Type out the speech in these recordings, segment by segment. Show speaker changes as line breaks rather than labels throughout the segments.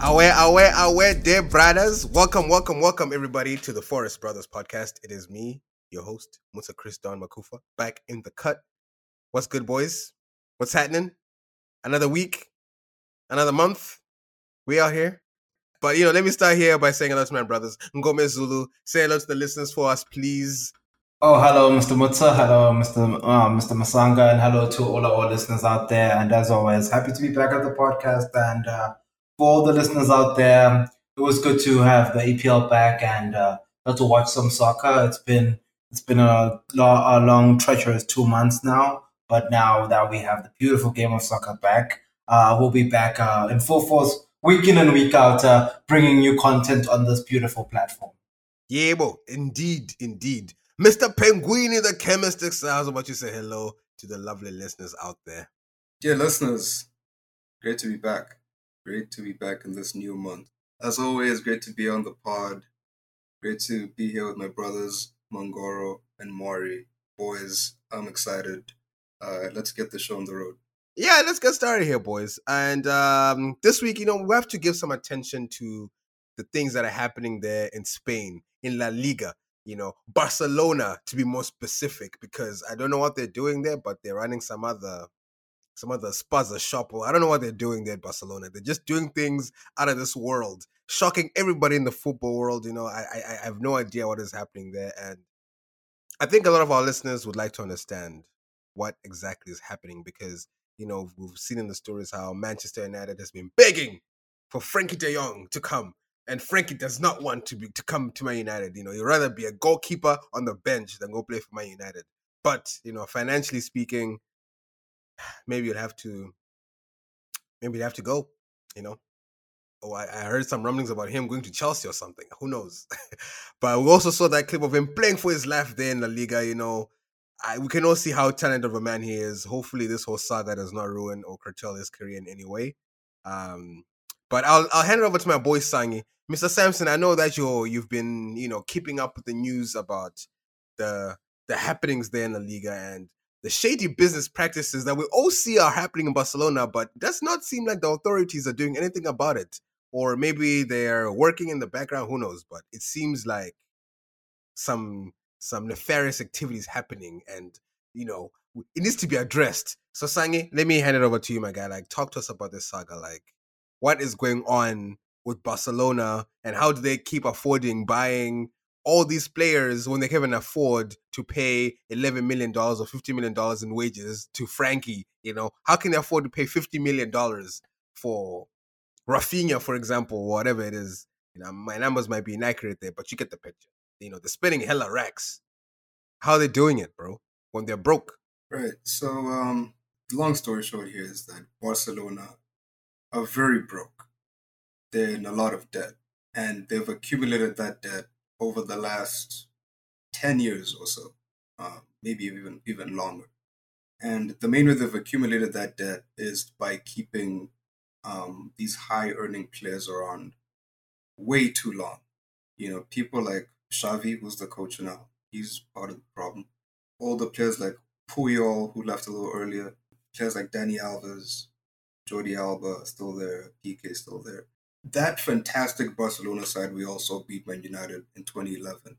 Aware, aware, aware, dear brothers. Welcome, welcome, welcome, everybody, to the Forest Brothers podcast. It is me, your host, Musa Chris Don Makufa, back in the cut. What's good, boys? What's happening? Another week, another month. We out here. But you know, let me start here by saying hello to my brothers. Ngome Zulu. Say hello to the listeners for us, please.
Oh, hello, Mr. Mutsa. Hello, Mr. Uh, Mr. Masanga, and hello to all our listeners out there. And as always, happy to be back at the podcast. And uh, for all the listeners out there, it was good to have the EPL back and uh, to watch some soccer. It's been it's been a, a long, treacherous two months now. But now that we have the beautiful game of soccer back, uh, we'll be back uh, in full force, week in and week out, uh, bringing you content on this beautiful platform.
Yeah, bo. indeed, indeed. Mr. Penguini, the chemist, I was about to say hello to the lovely listeners out there.
Dear listeners, great to be back. Great to be back in this new month. As always, great to be on the pod. Great to be here with my brothers, Mangoro and Mori. Boys, I'm excited. Uh, let's get the show on the road.
Yeah, let's get started here, boys. And um, this week, you know, we have to give some attention to the things that are happening there in Spain, in La Liga you know, Barcelona to be more specific, because I don't know what they're doing there, but they're running some other some other spazza shop or I don't know what they're doing there at Barcelona. They're just doing things out of this world, shocking everybody in the football world. You know, I, I, I have no idea what is happening there, and I think a lot of our listeners would like to understand what exactly is happening because you know we've seen in the stories how Manchester United has been begging for Frenkie De Jong to come and Frenkie does not want to be to come to Man United. You know, he'd rather be a goalkeeper on the bench than go play for Man United. But you know, financially speaking, maybe you'd have to, maybe you'd have to go. You know, oh, I, I heard some rumblings about him going to Chelsea or something. Who knows? but we also saw that clip of him playing for his life there in La Liga. You know, I, we can all see how talented of a man he is. Hopefully, this whole saga does not ruin or curtail his career in any way. Um, but I'll I'll hand it over to my boy Sangi. Mr. Sampson, I know that you're you've been you know keeping up with the news about the the happenings there in the Liga and the shady business practices that we all see are happening in Barcelona, but does not seem like the authorities are doing anything about it. Or maybe they're working in the background, who knows? But it seems like some some nefarious activities happening and you know it needs to be addressed. So Sangi, let me hand it over to you, my guy. Like talk to us about this saga. Like what is going on with Barcelona and how do they keep affording buying all these players when they can't afford to pay $11 million or $50 million in wages to Frenkie, you know, how can they afford to pay $50 million for Raphinha, for example, whatever it is? You know, my numbers might be inaccurate there, but you get the picture. You know, they're spending hella racks. How are they doing it, bro? When they're broke.
Right. So, um, long story short here is that Barcelona are very broke they're in a lot of debt and they've accumulated that debt over the last 10 years or so uh, maybe even even longer. And the main way they've accumulated that debt is by keeping um, these high earning players around way too long. You know people like Xavi who's the coach now he's part of the problem. All the players like Puyol who left a little earlier players like Dani Alves Jordi Alba still there Piqué still there that fantastic Barcelona side we also beat Man United in 2011.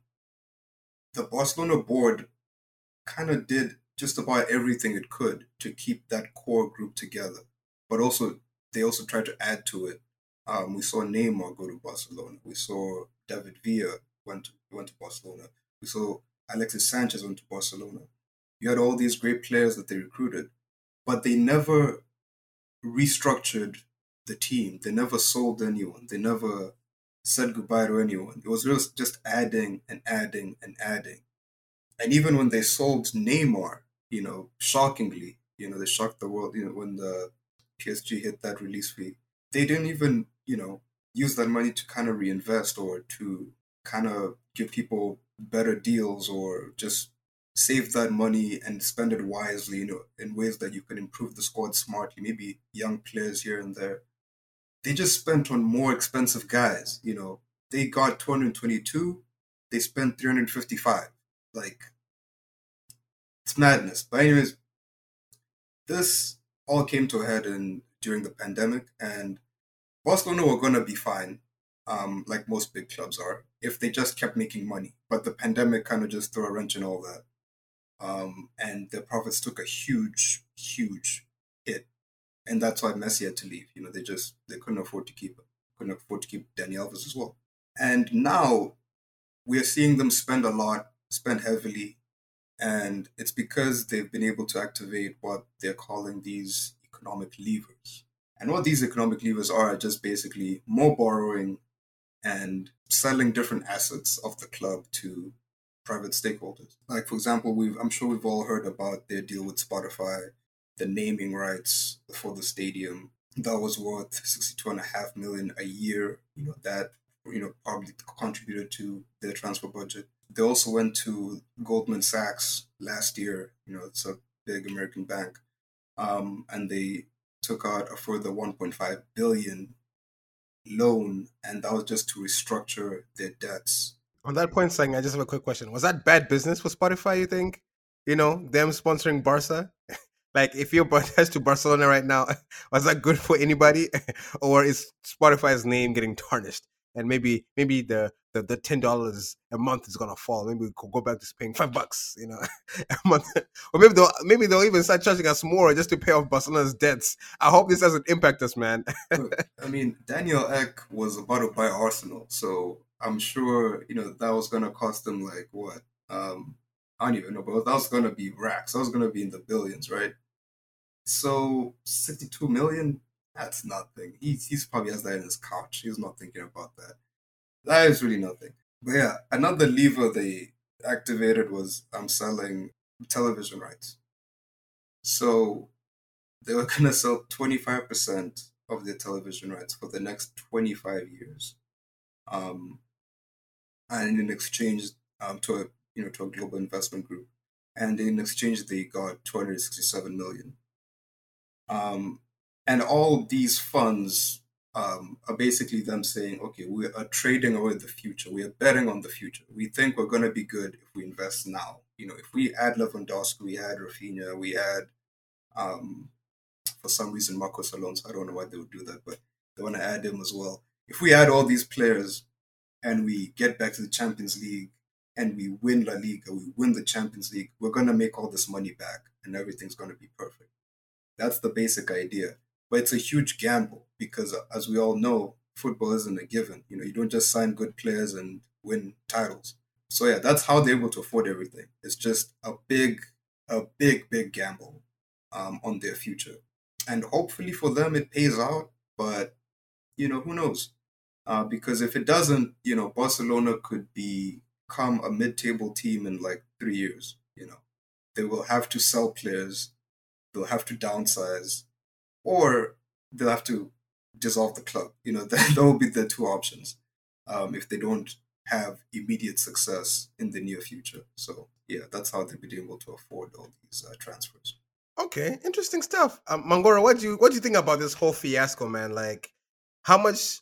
The Barcelona board kind of did just about everything it could to keep that core group together, but also they also tried to add to it. Um, we saw Neymar go to Barcelona. We saw David Villa went to, went to Barcelona. We saw Alexis Sanchez went to Barcelona. You had all these great players that they recruited, but they never restructured the team. They never sold anyone. They never said goodbye to anyone. It was just, just adding and adding and adding. And even when they sold Neymar, you know, shockingly, you know, they shocked the world, you know, when the PSG hit that release fee. They didn't even, you know, use that money to kind of reinvest or to kind of give people better deals or just save that money and spend it wisely, you know, in ways that you can improve the squad smartly, maybe young players here and there they just spent on more expensive guys. You know, they got 222, they spent 355. Like, it's madness. But anyways, this all came to a head in during the pandemic, and Barcelona were to be fine, um, like most big clubs are, if they just kept making money. But the pandemic kind of just threw a wrench in all that. Um, and their profits took a huge, huge. And that's why Messi had to leave. You know, they just they couldn't afford to keep couldn't afford to keep Dani Alves as well. And now we are seeing them spend a lot, spend heavily, and it's because they've been able to activate what they're calling these economic levers. And what these economic levers are, are just basically more borrowing and selling different assets of the club to private stakeholders. Like, for example, we've I'm sure we've all heard about their deal with Spotify, the naming rights for the stadium. That was worth sixty-two and a half million a year. You know that you know probably contributed to their transfer budget. They also went to Goldman Sachs last year. You know, it's a big American bank, um, and they took out a further 1.5 billion loan, and that was just to restructure their debts.
On that point, saying, I just have a quick question: Was that bad business for Spotify? You think? You know, them sponsoring Barca. like, if you're has to Barcelona right now, was that good for anybody, or is Spotify's name getting tarnished? And maybe, maybe the the, the ten dollars a month is gonna fall. Maybe we could go back to paying five bucks, you know, a month, or maybe they'll maybe they'll even start charging us more just to pay off Barcelona's debts. I hope this doesn't impact us, man.
I mean, Daniel Ek was about to buy Arsenal, so I'm sure you know that was gonna cost them like what? Um, I don't even know, but that was gonna be racks. That was gonna be in the billions, right? So 62 million, that's nothing. He's he's probably has that in his couch. He's not thinking about that. That is really nothing. But yeah, another lever they activated was I'm um, selling television rights. So they were gonna sell 25% of their television rights for the next 25 years. Um, and in exchange um, to a you know to a global investment group, and in exchange they got 267 million. Um, and all these funds um, are basically them saying, okay, we are trading away the future. We are betting on the future. We think we're going to be good if we invest now. You know, if we add Lewandowski, we add Raphinha, we add, um, for some reason, Marcos Alonso. I don't know why they would do that, but they want to add him as well. If we add all these players and we get back to the Champions League and we win La Liga, we win the Champions League, we're going to make all this money back and everything's going to be perfect. That's the basic idea. But it's a huge gamble because, uh, as we all know, football isn't a given. You know, you don't just sign good players and win titles. So yeah, that's how they're able to afford everything. It's just a big, a big, big gamble um, on their future, and hopefully for them it pays out. But you know, who knows? Uh, because if it doesn't, you know, Barcelona could become a mid-table team in like three years. You know, they will have to sell players, they'll have to downsize, or they'll have to dissolve the club. You know, that, will be the two options um, if they don't have immediate success in the near future. So yeah, that's how they've been able to afford all these uh, transfers.
Okay, interesting stuff. Um, Mangora, what do you what do you think about this whole fiasco, man? Like, how much?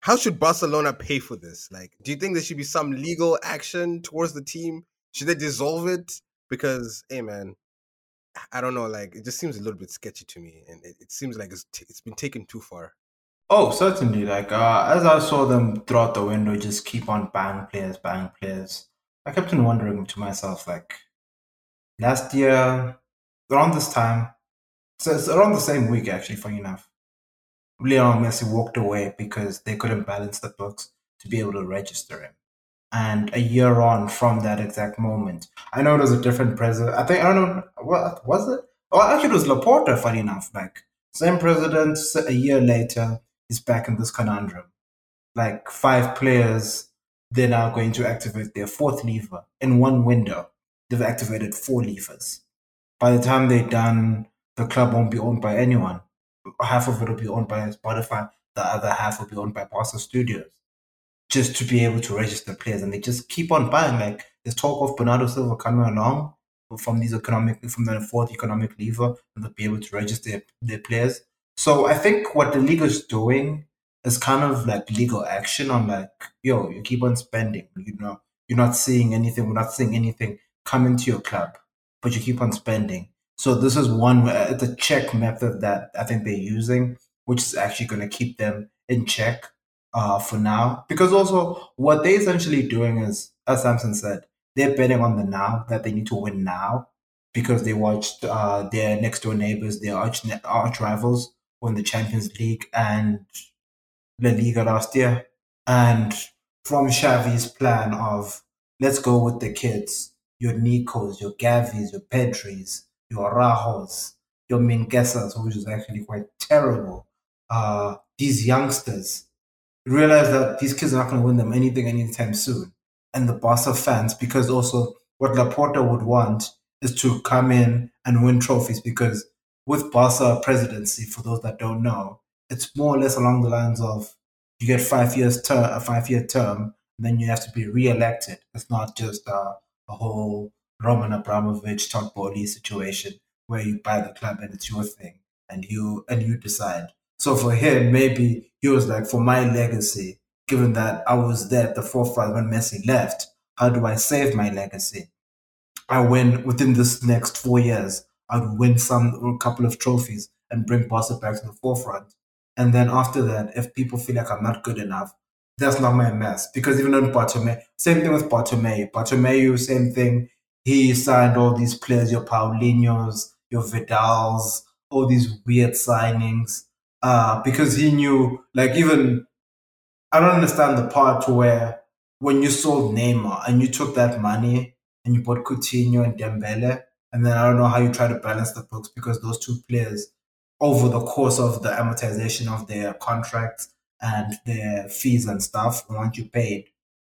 How should Barcelona pay for this? Like, do you think there should be some legal action towards the team? Should they dissolve it? Because, hey, man, I don't know, like it just seems a little bit sketchy to me, and it, it seems like it's t- it's been taken too far.
Oh, certainly. Like uh, as I saw them throughout the window, just keep on buying players, buying players. I kept on wondering to myself, like last year around this time, so it's around the same week actually. Funny enough, Lionel Messi walked away because they couldn't balance the books to be able to register him and a year on from that exact moment. I know it was a different president. I think I don't know what was it. Oh, actually, it was Laporta. Funny enough, like same president. A year later, he's back in this conundrum. Like five players, they're now going to activate their fourth lever in one window. They've activated four levers. By the time they're done, the club won't be owned by anyone. Half of it will be owned by Spotify. The other half will be owned by Barca Studios just to be able to register players, and they just keep on buying. Like there's talk of Bernardo Silva coming along from these economic from the fourth economic lever, and they'll be able to register their players. So I think what the league is doing is kind of like legal action on like, yo, you keep on spending. You know, you're not seeing anything. We're not seeing anything come into your club, but you keep on spending. So this is one. Uh, it's a check method that I think they're using which is actually going to keep them in check uh, for now. Because also, what they're essentially doing is, as Samson said, they're betting on the now that they need to win now because they watched uh, their next door neighbors, their arch, arch rivals, win the Champions League and La Liga last year. And from Xavi's plan of let's go with the kids, your Nicos, your Gavis, your Pedris, your Rajos, your Minguezas, which is actually quite terrible. Uh, these youngsters realize that these kids are not going to win them anything anytime soon. And the Barca fans, because also what Laporta would want is to come in and win trophies because with Barca presidency, for those that don't know, it's more or less along the lines of you get five years term, a five year term, and then you have to be re-elected. It's not just a whole Roman Abramovich Todd Boehly situation where you buy the club and it's your thing and you and you decide. So for him, maybe he was like, for my legacy, given that I was there at the forefront when Messi left, how do I save my legacy? I win within this next four years. I'd win some a couple of trophies and bring Barca back to the forefront. And then after that, if people feel like I'm not good enough, that's not my mess. Because even on Bartomeu, same thing with Bartomeu. Bartomeu, same thing. He signed all these players, your Paulinhos, your Vidals, all these weird signings. Uh, because he knew, like even, I don't understand the part where when you sold Neymar and you took that money and you bought Coutinho and Dembele, and then I don't know how you try to balance the books because those two players, over the course of the amortization of their contracts and their fees and stuff, once you paid,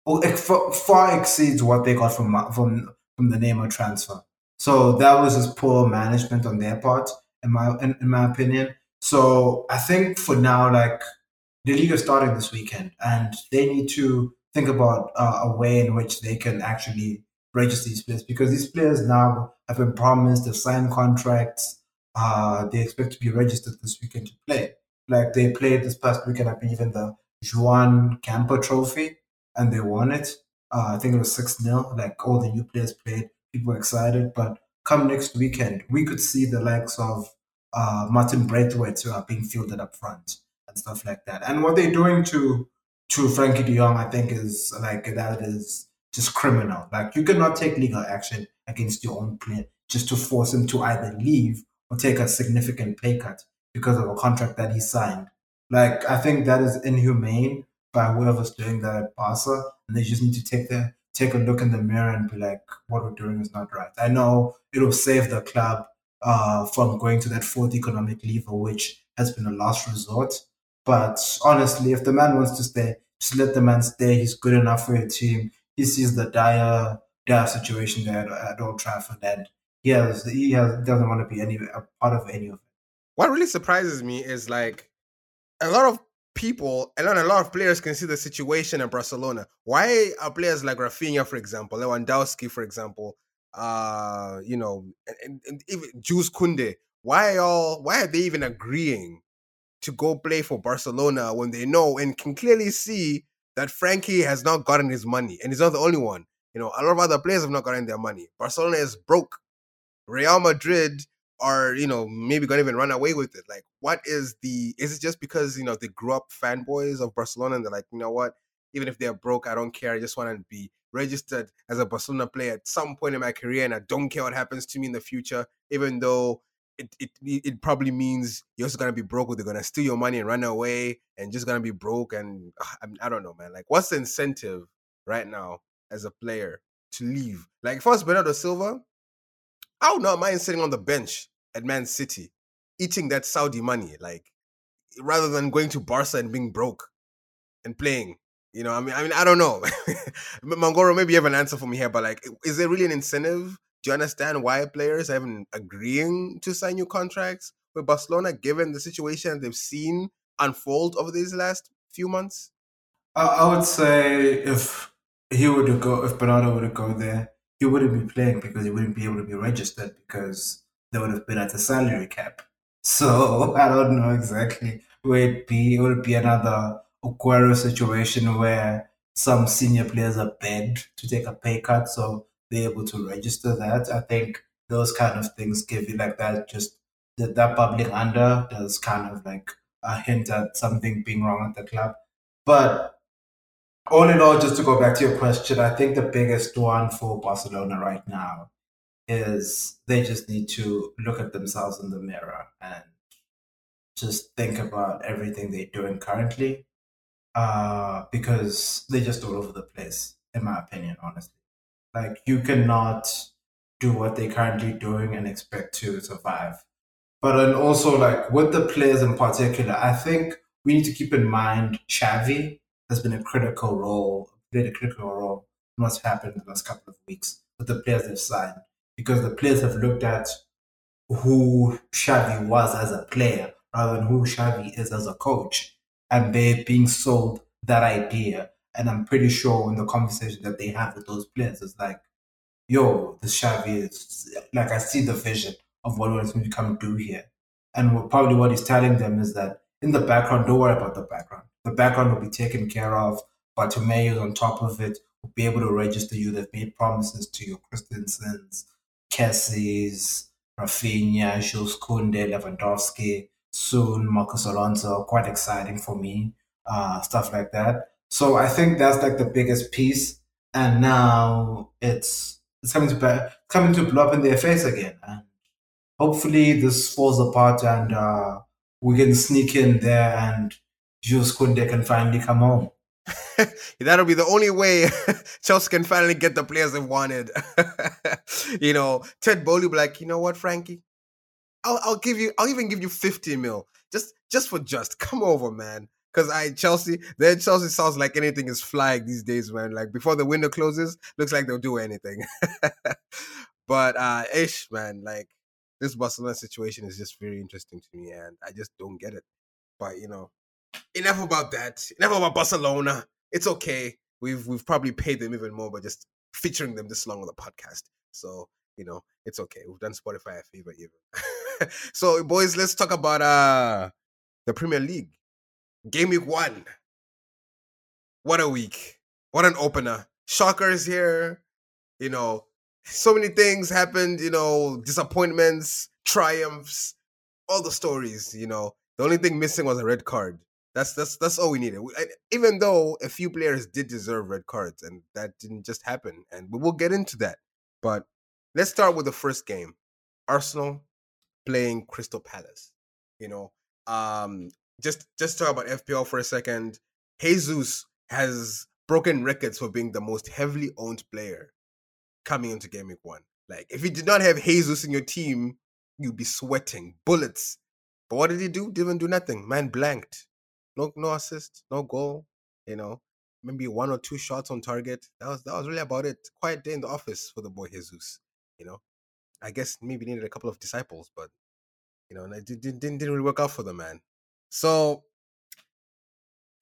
far exceeds what they got from from from the Neymar transfer. So that was just poor management on their part, in my in, in my opinion. So I think for now, like the league is starting this weekend, and they need to think about uh, a way in which they can actually register these players because these players now have been promised, they've signed contracts, uh, they expect to be registered this weekend to play. Like they played this past weekend, I believe, in the Joan Gamper Trophy, and they won it. Uh, I think it was 6 0. Like all the new players played, people were excited. But come next weekend, we could see the likes of uh, Martin Braithwaite who are being fielded up front and stuff like that. And what they're doing to to Frenkie de Jong, I think, is like that is just criminal. Like you cannot take legal action against your own player just to force him to either leave or take a significant pay cut because of a contract that he signed. Like I think that is inhumane by whoever's doing that at Barca, and they just need to take the take a look in the mirror and be like, what we're doing is not right. I know it'll save the club uh, from going to that fourth economic lever, which has been a last resort. But honestly, if the man wants to stay, just let the man stay. He's good enough for your team he sees the dire dire situation there at, at Old Trafford, and he has he has doesn't want to be any a part of any of it.
What really surprises me is like a lot of people and a lot of players can see the situation in Barcelona. Why are players like Raphinha, for example, Lewandowski, for example, uh, you know, and, and even Jules Kounde. why all why are they even agreeing to go play for Barcelona when they know and can clearly see that Frenkie has not gotten his money, and he's not the only one. You know, a lot of other players have not gotten their money. Barcelona is broke. Real Madrid are, you know, maybe gonna even run away with it. Like, what is the? Is it just because you know they grew up fanboys of Barcelona and they're like, you know what? Even if they're broke, I don't care. I just want to be registered as a Barcelona player at some point in my career, and I don't care what happens to me in the future, even though it, it it probably means you're also gonna be broke or they're gonna steal your money and run away and just gonna be broke and ah, I, I don't know man. Like what's the incentive right now as a player to leave? Like if I was Bernardo Silva I would not mind sitting on the bench at Man City eating that Saudi money like rather than going to Barca and being broke and playing you know I mean I mean I don't know Mangoro maybe you have an answer for me here but like is there really an incentive do you understand why players are even agreeing to sign new contracts with Barcelona, given the situation they've seen unfold over these last few months?
I, would say if he to go, if Bernardo to go there, he wouldn't be playing because he wouldn't be able to be registered because they would have been at the salary cap. So I don't know exactly where it'd be. It would be another Aguero situation where some senior players are begged to take a pay cut. So be able to register that. I think those kind of things give you like that just that, that bubbling under does kind of like a hint at something being wrong at the club. But all in all, just to go back to your question, I think the biggest one for Barcelona right now is they just need to look at themselves in the mirror and just think about everything they're doing currently uh, because they're just all over the place, in my opinion, honestly. Like, you cannot do what they're currently doing and expect to survive. But then also, like, with the players in particular, I think we need to keep in mind Xavi has been a critical role, played a critical role in what's happened in the last couple of weeks with the players they've signed because the players have looked at who Xavi was as a player rather than who Xavi is as a coach. And they're being sold that idea. And I'm pretty sure in the conversation that they have with those players, it's like, yo, the Xavi is like, I see the vision of what he's going to come do here. And what, probably what he's telling them is that in the background, don't worry about the background. The background will be taken care of. but to mayors on top of it will be able to register you. They've made promises to your Christensen's, Kessies, Raphinha, Jules Kounde, Lewandowski, soon Marcos Alonso. Quite exciting for me, uh, stuff like that. So I think that's like the biggest piece. And now it's it's coming to coming to blow up in their face again. And hopefully this falls apart and uh, we can sneak in there and Jules Kounde can finally come home.
That'll be the only way Chelsea can finally get the players they wanted. you know, Ted be like, you know what, Frenkie? I'll, I'll give you, I'll even give you 50 mil. Just just for just. Come over, man. Cause I Chelsea, then Chelsea sounds like anything is flying these days, man. Like before the window closes, looks like they'll do anything. but uh ish, man, like this Barcelona situation is just very interesting to me, and I just don't get it. But you know, enough about that. Enough about Barcelona. It's okay. We've we've probably paid them even more by just featuring them this long on the podcast. So you know, it's okay. We've done Spotify a favor even. so boys, let's talk about uh the Premier League. Game week one. What a week. What an opener. Shockers here. You know, so many things happened, you know, disappointments, triumphs, all the stories, you know. The only thing missing was a red card. That's that's that's all we needed. even though a few players did deserve red cards, and that didn't just happen, and we will get into that. But let's start with the first game: Arsenal playing Crystal Palace. You know, um, just just talk about FPL for a second. Jesus has broken records for being the most heavily owned player coming into game week one. Like, if you did not have Jesus in your team, you'd be sweating bullets. But what did he do? Didn't do nothing. Man blanked. No, no assist, no goal. You know, maybe one or two shots on target. That was that was really about it. Quiet day in the office for the boy Jesus. You know, I guess maybe needed a couple of disciples, but you know, it didn't didn't, didn't really work out for the man. So,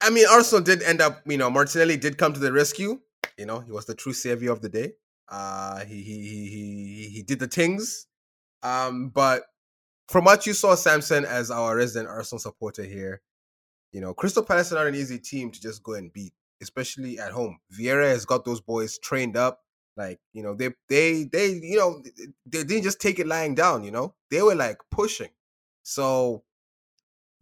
I mean, Arsenal did end up. You know, Martinelli did come to the rescue. You know, he was the true savior of the day. Uh, he he he he he did the things. Um, but from what you saw, Samson, as our resident Arsenal supporter here, you know, Crystal Palace are not an easy team to just go and beat, especially at home. Vieira has got those boys trained up. Like, you know, they they they you know they didn't just take it lying down. You know, they were like pushing. So,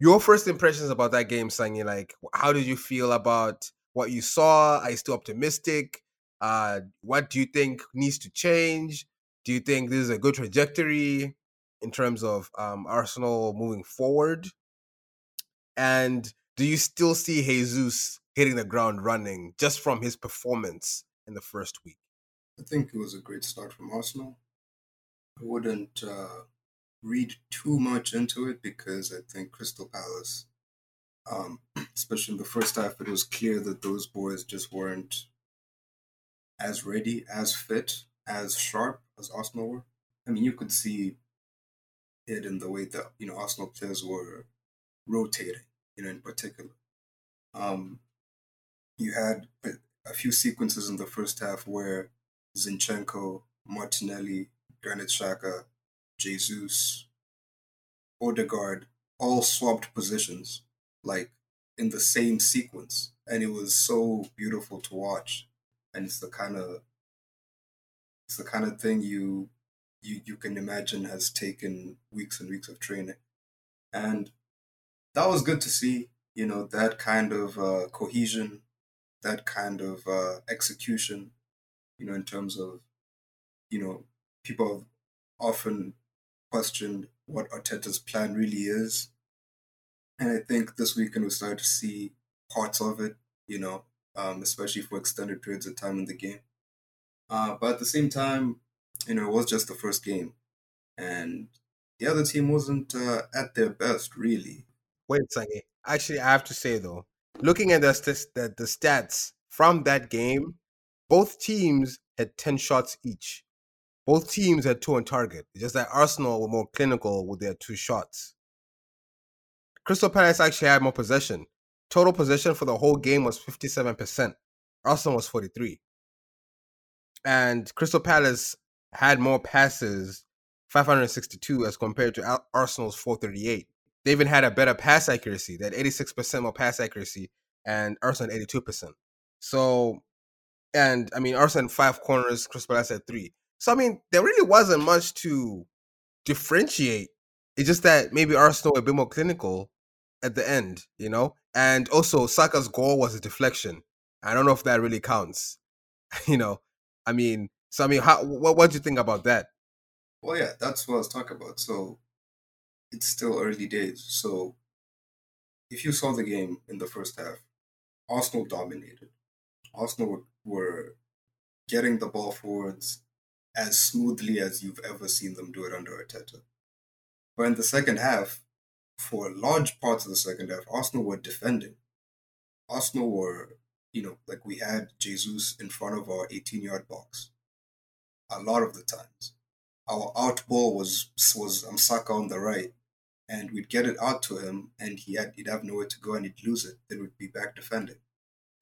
your first impressions about that game, Sanyi, like, how did you feel about what you saw? Are you still optimistic? Uh, what do you think needs to change? Do you think this is a good trajectory in terms of um, Arsenal moving forward? And do you still see Jesus hitting the ground running just from his performance in the first week?
I think it was a great start from Arsenal. I wouldn't uh, read too much into it because I think Crystal Palace, um, especially in the first half, it was clear that those boys just weren't as ready, as fit, as sharp as Arsenal were. I mean, you could see it in the way that you know Arsenal players were rotating. You know, in particular, um, you had a, a few sequences in the first half where Zinchenko, Martinelli, Granit Xhaka, Jesus, Odegaard all swapped positions, like in the same sequence, and it was so beautiful to watch and it's the kind of it's the kind of thing you you you can imagine has taken weeks and weeks of training and that was good to see. You know that kind of uh, cohesion, that kind of uh, execution. You know, in terms of, you know, people have often questioned what Arteta's plan really is, and I think this weekend we started to see parts of it. You know, um, especially for extended periods of time in the game. Uh, but at the same time, you know, it was just the first game, and the other team wasn't uh, at their best, really.
Wait a second. Actually, I have to say though, looking at the, the, the stats from that game, both teams had 10 shots each. Both teams had two on target. It's just that Arsenal were more clinical with their two shots. Crystal Palace actually had more possession. Total possession for the whole game was 57%. Arsenal was 43. And Crystal Palace had more passes, 562 as compared to Arsenal's 438. They even had a better pass accuracy. Had 86% more pass accuracy and Arsenal 82%. So, and I mean, Arsenal five corners, Crystal Palace had three. So, I mean, there really wasn't much to differentiate. It's just that maybe Arsenal were a bit more clinical at the end, you know? And also, Saka's goal was a deflection. I don't know if that really counts. you know, I mean, so I mean, how what what do you think about that?
Well, yeah, that's what I was talking about. So it's still early days. So if you saw the game in the first half, Arsenal dominated. Arsenal were, were getting the ball forwards as smoothly as you've ever seen them do it under Arteta. But in the second half, for large parts of the second half, Arsenal were defending. Arsenal were, you know, like we had Jesus in front of our 18 yard box a lot of the times. Our out ball was was Amsaka on the right, and we'd get it out to him, and he had he'd have nowhere to go, and he'd lose it. Then we'd be back defending,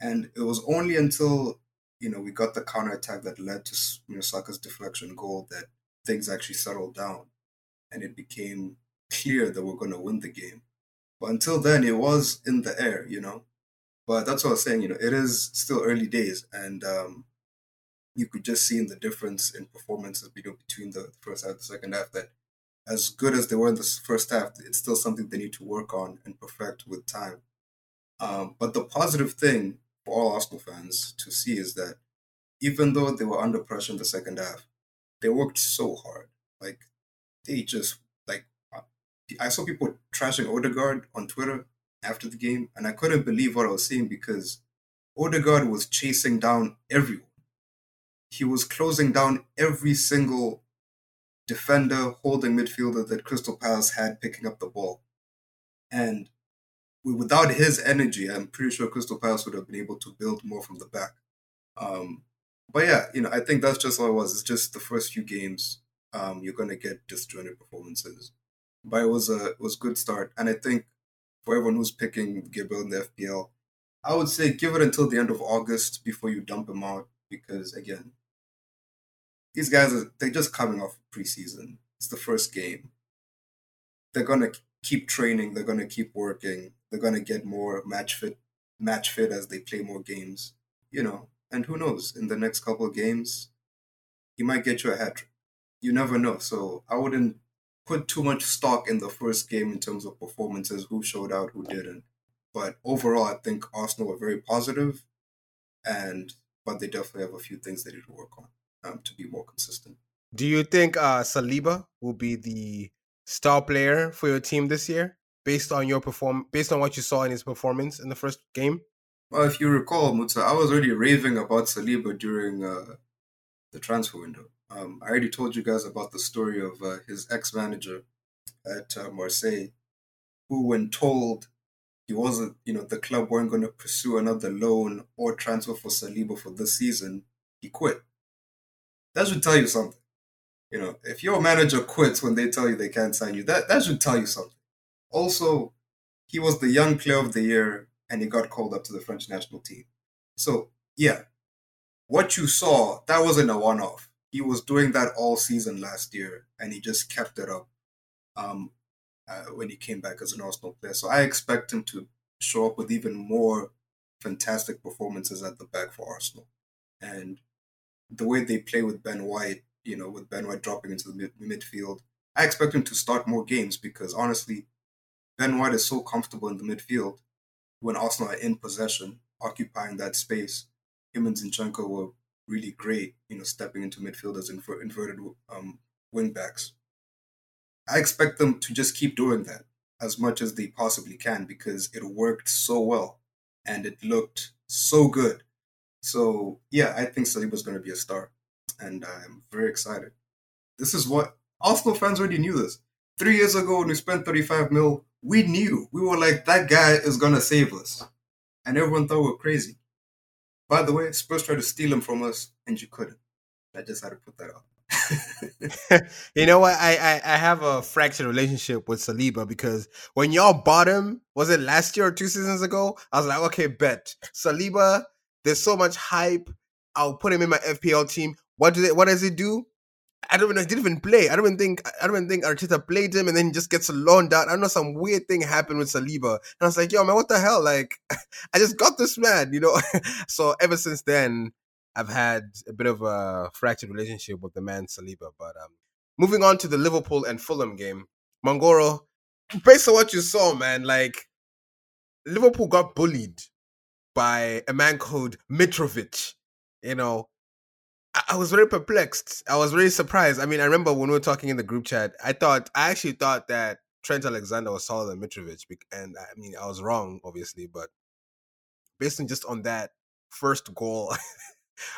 and it was only until you know we got the counter attack that led to you know Saka's deflection goal that things actually settled down, and it became clear that we're going to win the game. But until then, it was in the air, you know. But that's what I was saying. You know, it is still early days, and um, you could just see in the difference in performances between the first half and the second half that as good as they were in the first half, it's still something they need to work on and perfect with time. Um, but the positive thing for all Arsenal fans to see is that even though they were under pressure in the second half, they worked so hard. Like they just like uh, I saw people trashing Odegaard on Twitter after the game, and I couldn't believe what I was seeing because Odegaard was chasing down everyone he was closing down every single defender, holding midfielder that Crystal Palace had picking up the ball. And without his energy, I'm pretty sure Crystal Palace would have been able to build more from the back. Um, but yeah, you know, I think that's just all it was. It's just the first few games, um, you're gonna get disjointed performances. But it was a it was a good start, and I think for everyone who's picking Gabriel in the FPL, I would say give it until the end of August before you dump him out because again, these guys are they're just coming off preseason. It's the first game. They're gonna keep training. They're gonna keep working. They're gonna get more match fit, match fit as they play more games. You know, and who knows? In the next couple of games, he might get you a hat trick. You never know. So I wouldn't put too much stock in the first game in terms of performances, who showed out, who didn't. But overall, I think Arsenal were very positive, and but they definitely have a few things they need to work on um, to be more consistent.
Do you think uh, Saliba will be the star player for your team this year, based on your perform, based on what you saw in his performance in the first game?
Well, if you recall, Mutsa, I was already raving about Saliba during uh, the transfer window. Um, I already told you guys about the story of uh, his ex-manager at uh, Marseille, who, when told he wasn't, you know, the club weren't going to pursue another loan or transfer for Saliba for this season, he quit. That should tell you something. You know, if your manager quits when they tell you they can't sign you, that, that should tell you something. Also, he was the young player of the year and he got called up to the French national team. So, yeah, what you saw, that wasn't a one off. He was doing that all season last year and he just kept it up um, uh, when he came back as an Arsenal player. So I expect him to show up with even more fantastic performances at the back for Arsenal. And the way they play with Ben White, you know, with Ben White dropping into the mid- midfield, I expect him to start more games because honestly, Ben White is so comfortable in the midfield when Arsenal are in possession, occupying that space. Him and Zinchenko were really great, you know, stepping into midfield as inver- inverted um, wing backs. I expect them to just keep doing that as much as they possibly can because it worked so well and it looked so good. So yeah, I think Saliba's going to be a star, and I'm very excited. This is what Arsenal fans already knew. This three years ago when we spent 35 mil, we knew we were like that guy is going to save us, and everyone thought we were crazy. By the way, Spurs tried to steal him from us, and you couldn't. I just had to put that out.
you know what? I, I I have a fractured relationship with Saliba because when y'all bought him, was it last year or two seasons ago? I was like, okay, bet Saliba. There's so much hype. I'll put him in my FPL team. What? What does he do? I don't even. Know. He didn't even play. I don't even think. I don't even think Arteta played him, and then he just gets loaned out. I know some weird thing happened with Saliba, and I was like, yo, man, what the hell? Like, I just got this man, you know. so ever since then, I've had a bit of a fractured relationship with the man Saliba. But um, moving on to the Liverpool and Fulham game, Mangoro, based on what you saw, man, like Liverpool got bullied by a man called Mitrovic. You know, I, was very perplexed. I was very surprised. I mean, I remember when we were talking in the group chat, I thought I actually thought that Trent Alexander was taller than Mitrovic, and I mean, I was wrong, obviously, but based on just on that first goal.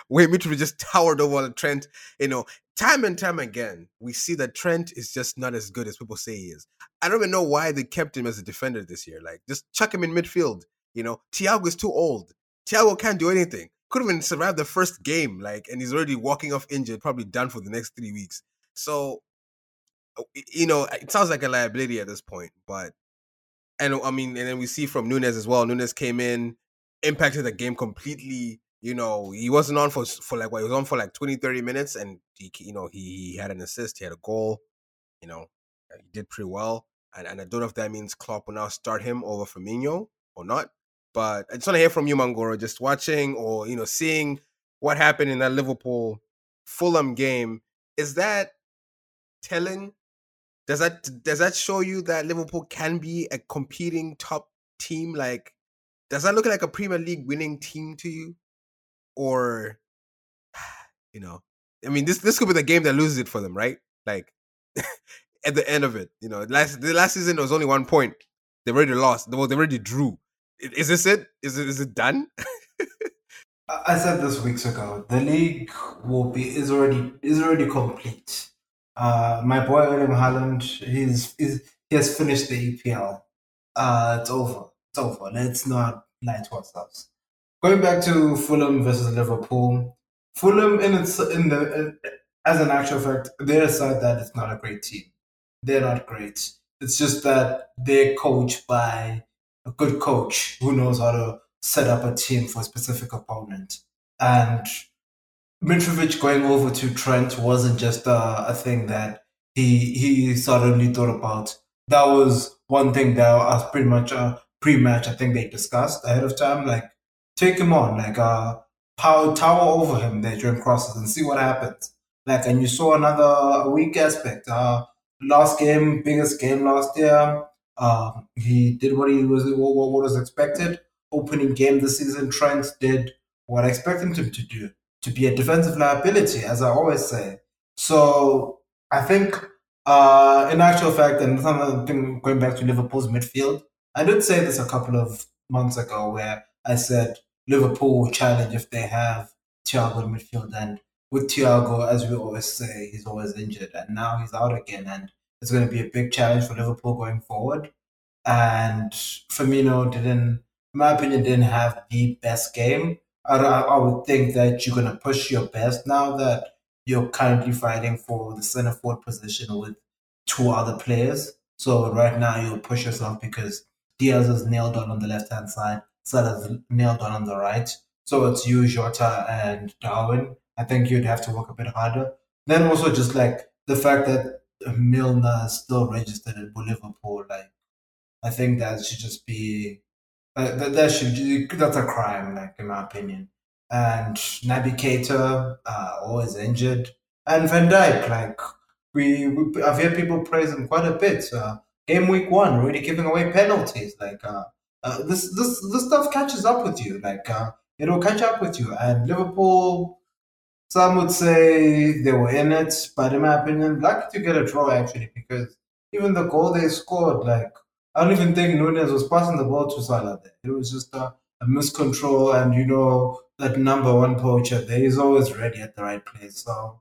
where Mitrovic just towered over Trent. You know, time and time again, we see that Trent is just not as good as people say he is. I don't even know why they kept him as a defender this year. Like, just chuck him in midfield. You know, Thiago is too old. Thiago can't do anything. Couldn't even survive the first game. Like, and he's already walking off injured, probably done for the next three weeks. So, uh, you know, it sounds like a liability at this point. But, and I mean, and then we see from Nunez as well. Nunez came in, impacted the game completely you know, he wasn't on for for like what he was on for like 20, 30 minutes, and he, you know, he, he had an assist, he had a goal, you know, he did pretty well. And, and I don't know if that means Klopp will now start him over Firmino or not. But I just want to hear from you, Mangoro, just watching or you know seeing what happened in that Liverpool Fulham game. Is that telling? Does that does that show you that Liverpool can be a competing top team? Like, does that look like a Premier League winning team to you? or you know, I mean, this this could be the game that loses it for them, right? Like at the end of it, you know, last the last season it was only one point. They already lost. Well, they already drew. Is this it? Is it is it done?
I said this weeks ago. The league will be is already is already complete. Uh, my boy William Haaland, he's, he's he has finished the EPL. Uh, it's over. It's over. Let's not lie to ourselves. Going back to Fulham versus Liverpool, Fulham in its in the in, as an actual fact, they're that is not a great team. They're not great. It's just that they're coached by a good coach who knows how to set up a team for a specific opponent. And Mitrovic going over to Trent wasn't just a, a thing that he he suddenly thought about. That was one thing that was pretty much a pre-match. I think they discussed ahead of time. Like take him on, like uh, power tower over him there during crosses and see what happens. Like, and you saw another weak aspect. Uh, last game, biggest game last year. Uh, he did what he was what, what was expected. Opening game this season, Trent did what I expected him to do to be a defensive liability, as I always say. So I think, uh, in actual fact, and going back to Liverpool's midfield, I did say this a couple of months ago, where I said Liverpool will challenge if they have Thiago in midfield. And with Thiago, as we always say, he's always injured, and now he's out again, and it's going to be a big challenge for Liverpool going forward. And Firmino didn't, in my opinion, didn't have the best game. I, I would think that you're going to push your best now that you're currently fighting for the center forward position with two other players. So right now you'll push yourself because Diaz is nailed on on the left hand side. Salah's nailed on on the right. So it's you, Jota, and Darwin. I think you'd have to work a bit harder. Then also just like the fact that Milner still registered at Liverpool, like I think that should just be uh, that, that should that's a crime, like in my opinion. And Naby Keita, uh, always injured, and Van Dijk, like we, we I've heard people praise him quite a bit. Uh, game week one, already giving away penalties. Like uh, uh, this, this, this stuff catches up with you. Like uh, it'll catch up with you. And Liverpool, some would say they were in it, but in my opinion, lucky to get a draw actually because even the goal they scored, like I don't even think Nunez was passing the ball to Salah there. It was just a, a miscontrol, and you know that number one poacher there is always ready at the right place. So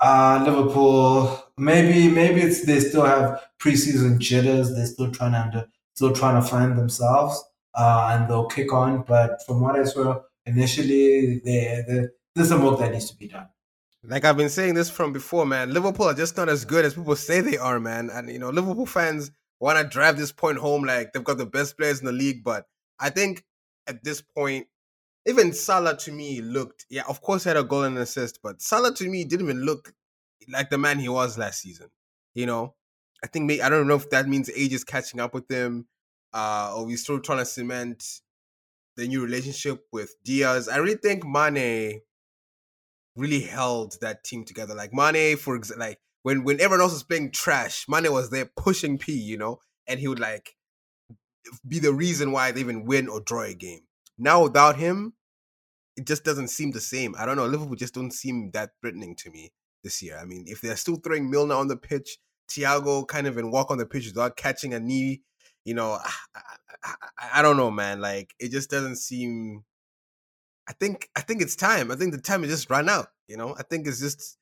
uh, Liverpool, maybe maybe it's they still have preseason jitters. They're still trying to under, still trying to find themselves, uh, and they'll kick on. But from what I saw initially, they, they, there's some work that needs to be done.
Like I've been saying this from before, man. Liverpool are just not as good as people say they are, man. And you know, Liverpool fans want to drive this point home like they've got the best players in the league. But I think at this point, even Salah to me looked, yeah, of course he had a goal and an assist, but Salah to me didn't even look like the man he was last season. You know, I think maybe, I don't know if that means age is catching up with him, uh, or we're still trying to cement the new relationship with Diaz. I really think Mane really held that team together. Like Mane, for example, like when when everyone else was playing trash, Mane was there pushing P, you know, and he would like be the reason why they even win or draw a game. Now without him, it just doesn't seem the same. I don't know. Liverpool just don't seem that threatening to me this year. I mean, if they're still throwing Milner on the pitch, Thiago kind of in walk on the pitch without catching a knee, you know, I, I, I, don't know, man. Like it just doesn't seem. I think I think it's time. I think the time has just run out. You know, I think it's just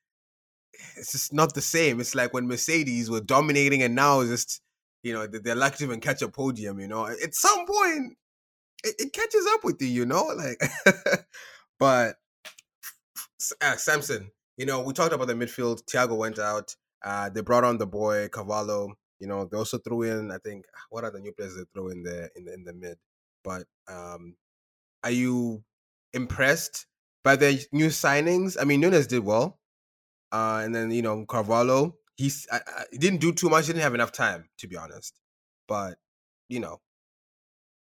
it's just not the same. It's like when Mercedes were dominating, and now it's just you know they're lucky to even catch a podium. You know, at some point it, it catches up with you. You know, like but uh, Samson, you know, we talked about the midfield. Thiago went out. Uh, they brought on the boy Carvalho. You know, they also threw in. I think what are the new players they throw in there in the in the mid? But um, are you impressed by the new signings? I mean, Nunez did well. Uh, and then you know Carvalho, he's I, I, he didn't do too much. He didn't have enough time, to be honest. But you know,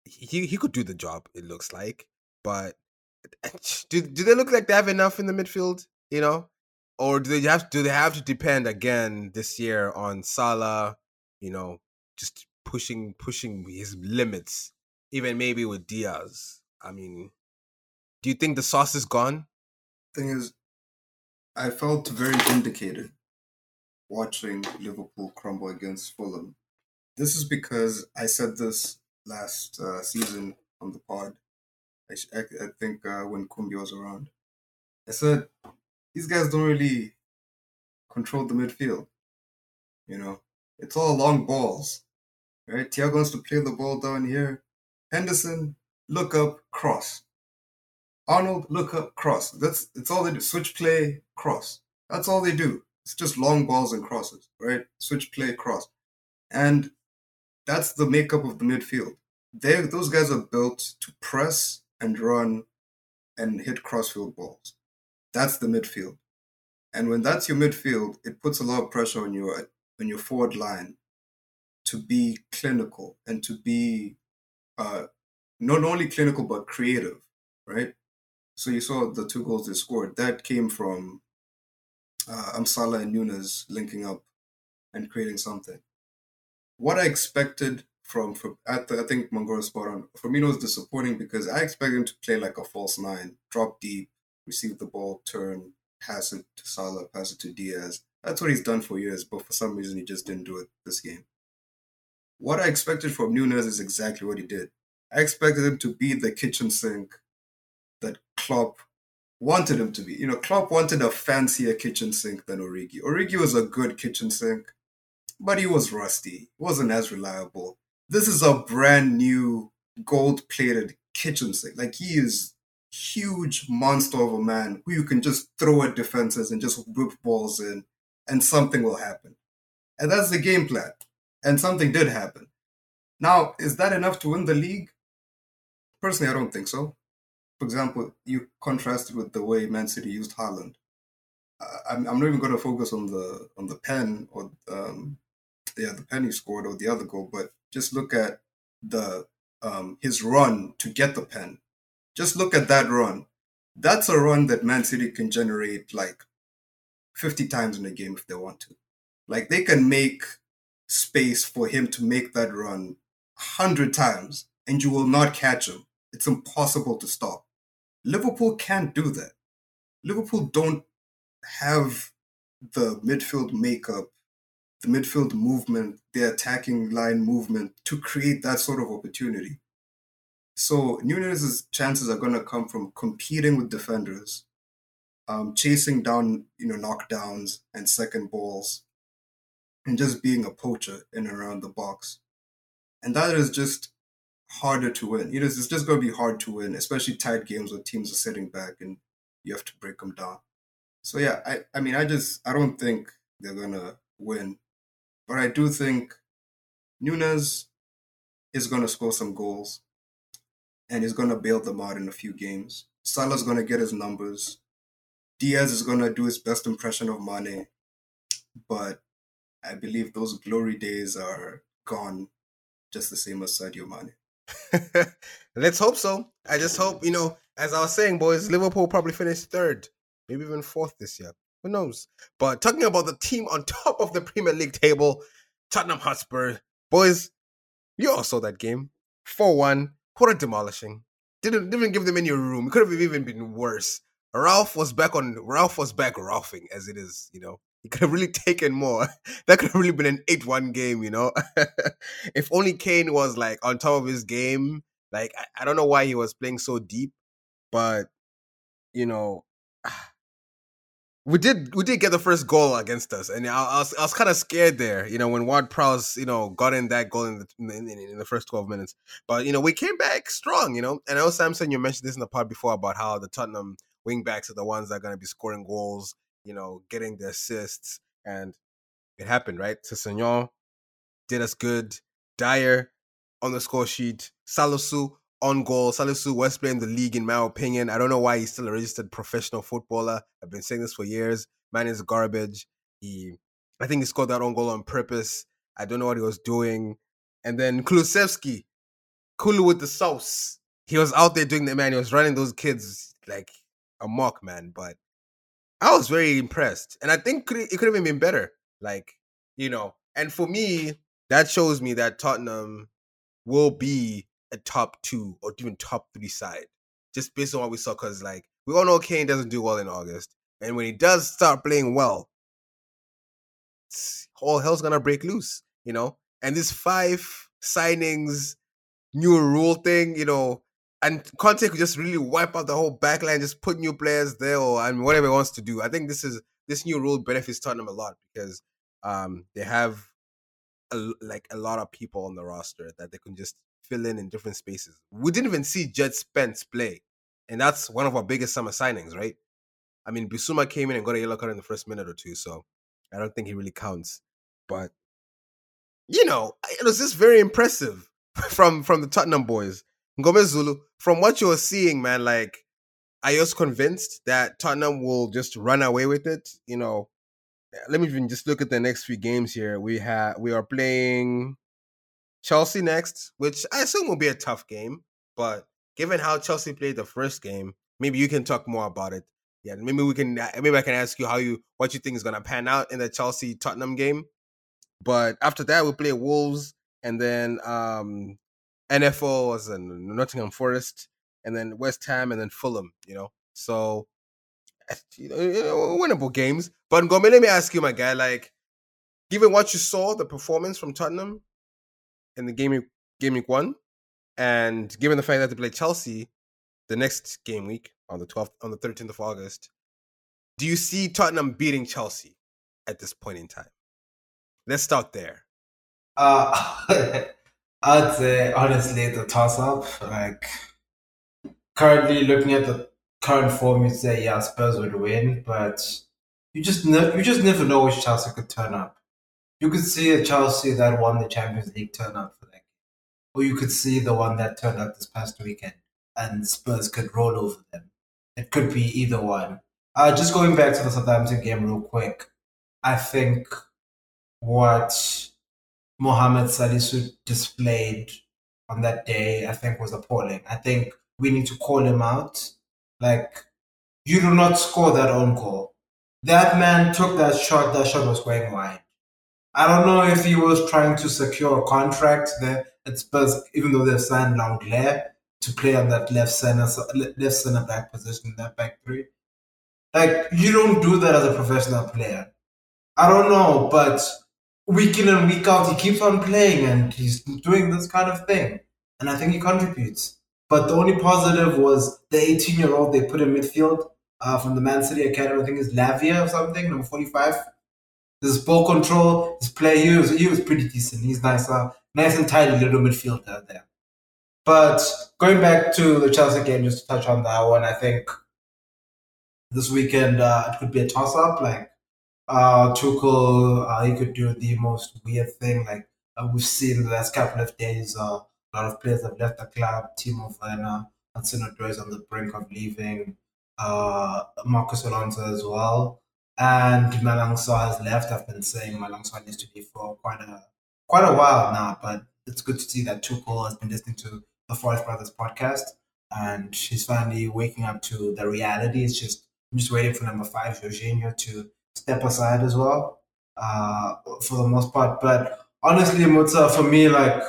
he he could do the job. It looks like, but do do they look like they have enough in the midfield? You know, or do they have do they have to depend again this year on Salah? You know, just pushing pushing his limits, even maybe with Diaz. I mean, do you think the sauce is gone?
Thing is, I felt very vindicated watching Liverpool crumble against Fulham. This is because I said this last uh, season on the pod. I, I, I think uh, when Kumbi was around, I said these guys don't really control the midfield. You know, it's all long balls, right? Thiago wants to play the ball down here. Henderson, look up, cross. Arnold, look up, cross. That's it's all they do. Switch play, cross. That's all they do. It's just long balls and crosses, right? Switch play, cross. And that's the makeup of the midfield. They those guys are built to press and run and hit crossfield balls. That's the midfield. And when that's your midfield, it puts a lot of pressure on your on your forward line to be clinical and to be uh, not only clinical but creative, right? So you saw the two goals they scored. That came from uh, Amsala and Nunez linking up and creating something. What I expected from, from I, th- I think Mangoro spot on. Firmino was disappointing because I expected him to play like a false nine, drop deep, receive the ball, turn, pass it to Salah, pass it to Diaz. That's what he's done for years, but for some reason he just didn't do it this game. What I expected from Nunez is exactly what he did. I expected him to be the kitchen sink that Klopp wanted him to be. You know, Klopp wanted a fancier kitchen sink than Origi. Origi was a good kitchen sink, but he was rusty. Wasn't as reliable. This is a brand new gold plated kitchen sink. Like he is huge monster of a man who you can just throw at defenses and just whip balls in and something will happen. And that's the game plan. And something did happen. Now, is that enough to win the league? Personally, I don't think so for example, you contrast it with the way Man City used Haaland. I'm, I'm not even going to focus on the on the pen or um, yeah the pen he scored or the other goal, but just look at the um, his run to get the pen. Just look at that run. That's a run that Man City can generate like 50 times in a game if they want to. Like they can make space for him to make that run a hundred times, and you will not catch him. It's impossible to stop. Liverpool can't do that. Liverpool don't have the midfield makeup, the midfield movement, the attacking line movement to create that sort of opportunity. So Nunez's chances are going to come from competing with defenders, um, chasing down, you know, knockdowns and second balls, and just being a poacher in and around the box. And that is just harder to win. You know, it's just going to be hard to win, especially tight games where teams are sitting back and you have to break them down. So yeah, I, I mean, I just I don't think they're gonna win, but I do think Nunez is gonna score some goals, and he's gonna bail them out in a few games. Salah's gonna get his numbers. Diaz is gonna do his best impression of Mane, but I believe those glory days are gone, just the same as Sadio Mane.
Let's hope so. I just hope, you know, as I was saying, boys, Liverpool probably finished third, maybe even fourth this year. Who knows? But talking about the team on top of the Premier League table, Tottenham Hotspur, boys, you all saw that game. 4 1. What a demolishing. Didn't, didn't give them any room. It could have even been worse. Ralph was back on Ralph was back Ralphing as it is, you know. He could have really taken more. That could have really been an 8 1 game, you know? if only Kane was like on top of his game. Like, I, I don't know why he was playing so deep, but, you know, we did we did get the first goal against us, and I, I was I was kind of scared there, you know, when Ward Prowse, you know, got in that goal in the in, in, the first twelve minutes. But you know, we came back strong, you know. And I know Samson, you mentioned this in the pod before about how the Tottenham wingbacks are the ones that are going to be scoring goals, you know, getting the assists, and it happened, right? Sessegnon did us good. Dier on the score sheet. Salisu on goal. Salisu West playing the league, in my opinion. I don't know why he's still a registered professional footballer. I've been saying this for years. Man is garbage. He, I think he scored that own goal on purpose. I don't know what he was doing. And then Kulusevski, Kulu with the sauce. He was out there doing the man. He was running those kids like a mock man. But I was very impressed, and I think it could have been better. Like you know, and for me, that shows me that Tottenham will be a top two or even top three side, just based on what we saw. Because like we all know Kane doesn't do well in August, and when he does start playing well, all hell's gonna break loose, you know. And this five signings, new rule thing, you know, and Conte could just really wipe out the whole backline, just put new players there or and whatever he wants to do. I think this is this new rule benefits Tottenham a lot because um they have a, like a lot of people on the roster that they can just fill in in different spaces. We didn't even see Jed Spence play, and that's one of our biggest summer signings, right? I mean, Bissouma came in and got a yellow card in the first minute or two, so I don't think he really counts. But you know, it was just very impressive from from the Tottenham boys. Gomez Zulu, from what you're seeing, man, like, are you convinced that Tottenham will just run away with it? You know, let me even just look at the next few games here. We have we are playing Chelsea next, which I assume will be a tough game. But given how Chelsea played the first game, maybe you can talk more about it. Yeah, maybe we can. Maybe I can ask you how you what you think is to pan out in the Chelsea Tottenham game. But after that, we play Wolves and then um NFO and Nottingham Forest, and then West Ham, and then Fulham. You know, so you know, winnable games. But Ngome, let me ask you, my guy, like, given what you saw, the performance from Tottenham, in the game game week one, and given the fact that they play Chelsea the next game week on the 12th on the 13th of August, do you see Tottenham beating Chelsea at this point in time? Let's start there.
Uh, I'd say honestly it's a toss up. Like currently looking at the current form, you'd say yeah Spurs would win, but you just ne- you just never know which Chelsea could turn up you could see a Chelsea that won the Champions League turn up for that. Or you could see the one that turned up this past weekend and Spurs could roll over them. It could be either one. Uh, just going back to the Southampton game real quick, I think what Mohamed Salisu displayed on that day, I think was appalling. I think we need to call him out. Like, you do not score that own goal. That man took that shot, that shot was going wide I don't know if he was trying to secure a contract there at Spurs, even though they've signed Lenglet to play on that left center left center back position, in that back three. Like you don't do that as a professional player. I don't know, but week in and week out, he keeps on playing and he's doing this kind of thing, and I think he contributes. But the only positive was the 18 year old they put in midfield uh, from the Man City Academy. I think it's Lavia or something, number 45. His ball control, his play, he was, he was pretty decent. He's nice, uh, nice and tidy little midfielder there. But going back to the Chelsea game, just to touch on that one, I think this weekend uh, it could be a toss up. Like uh, Tuchel, uh, he could do the most weird thing. Like uh, we've seen the last couple of days, uh, a lot of players have left the club. Timo Werner, Hudson Odoi is on the brink of leaving. Uh, Marcos Alonso as well. And Malang Sarr has left. I've been saying Malang Sarr needs to be for quite a quite a while now, but it's good to see that Tuchel has been listening to the Forest Brothers podcast and she's finally waking up to the reality. It's just I'm just waiting for number five, Jorginho, to step aside as well, uh, for the most part. But honestly, Mutsa, for me, like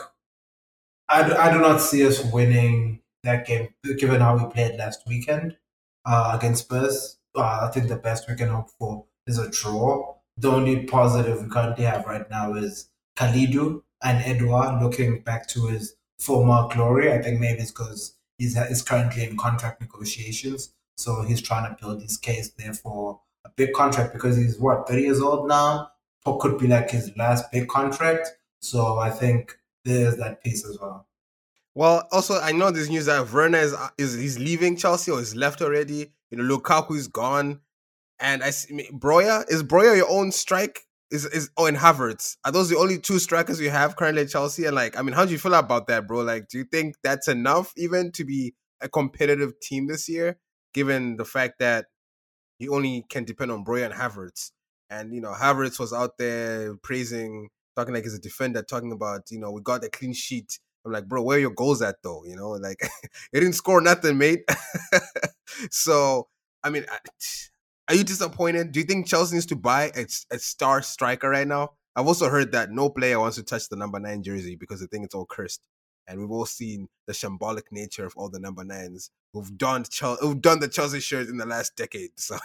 I do, I do not see us winning that game, given how we played last weekend uh, against Spurs. Uh, I think the best we can hope for is a draw. The only positive we currently have right now is Kalidou and Edouard looking back to his former glory. I think maybe it's because he's, he's currently in contract negotiations. So he's trying to build his case there for a big contract because he's what, 30 years old now? Could be like his last big contract. So I think there's that piece as well.
Well, also I know this news that Werner is uh, is he's leaving Chelsea or he's left already. You know, Lukaku is gone, and I see Broja is broya your own strike is is oh and Havertz are those the only two strikers you have currently at Chelsea? And like, I mean, how do you feel about that, bro? Like, do you think that's enough even to be a competitive team this year, given the fact that you only can depend on Broja and Havertz? And you know, Havertz was out there praising, talking like he's a defender, talking about you know we got a clean sheet. I'm like, bro, where your goals at though? You know, like it didn't score nothing, mate. so I mean. Are you disappointed? Do you think Chelsea needs to buy a, a star striker right now? I've also heard that no player wants to touch the number nine jersey because they think it's all cursed. And we've all seen the shambolic nature of all the number nines who've done who've done the Chelsea shirt in the last decade. So,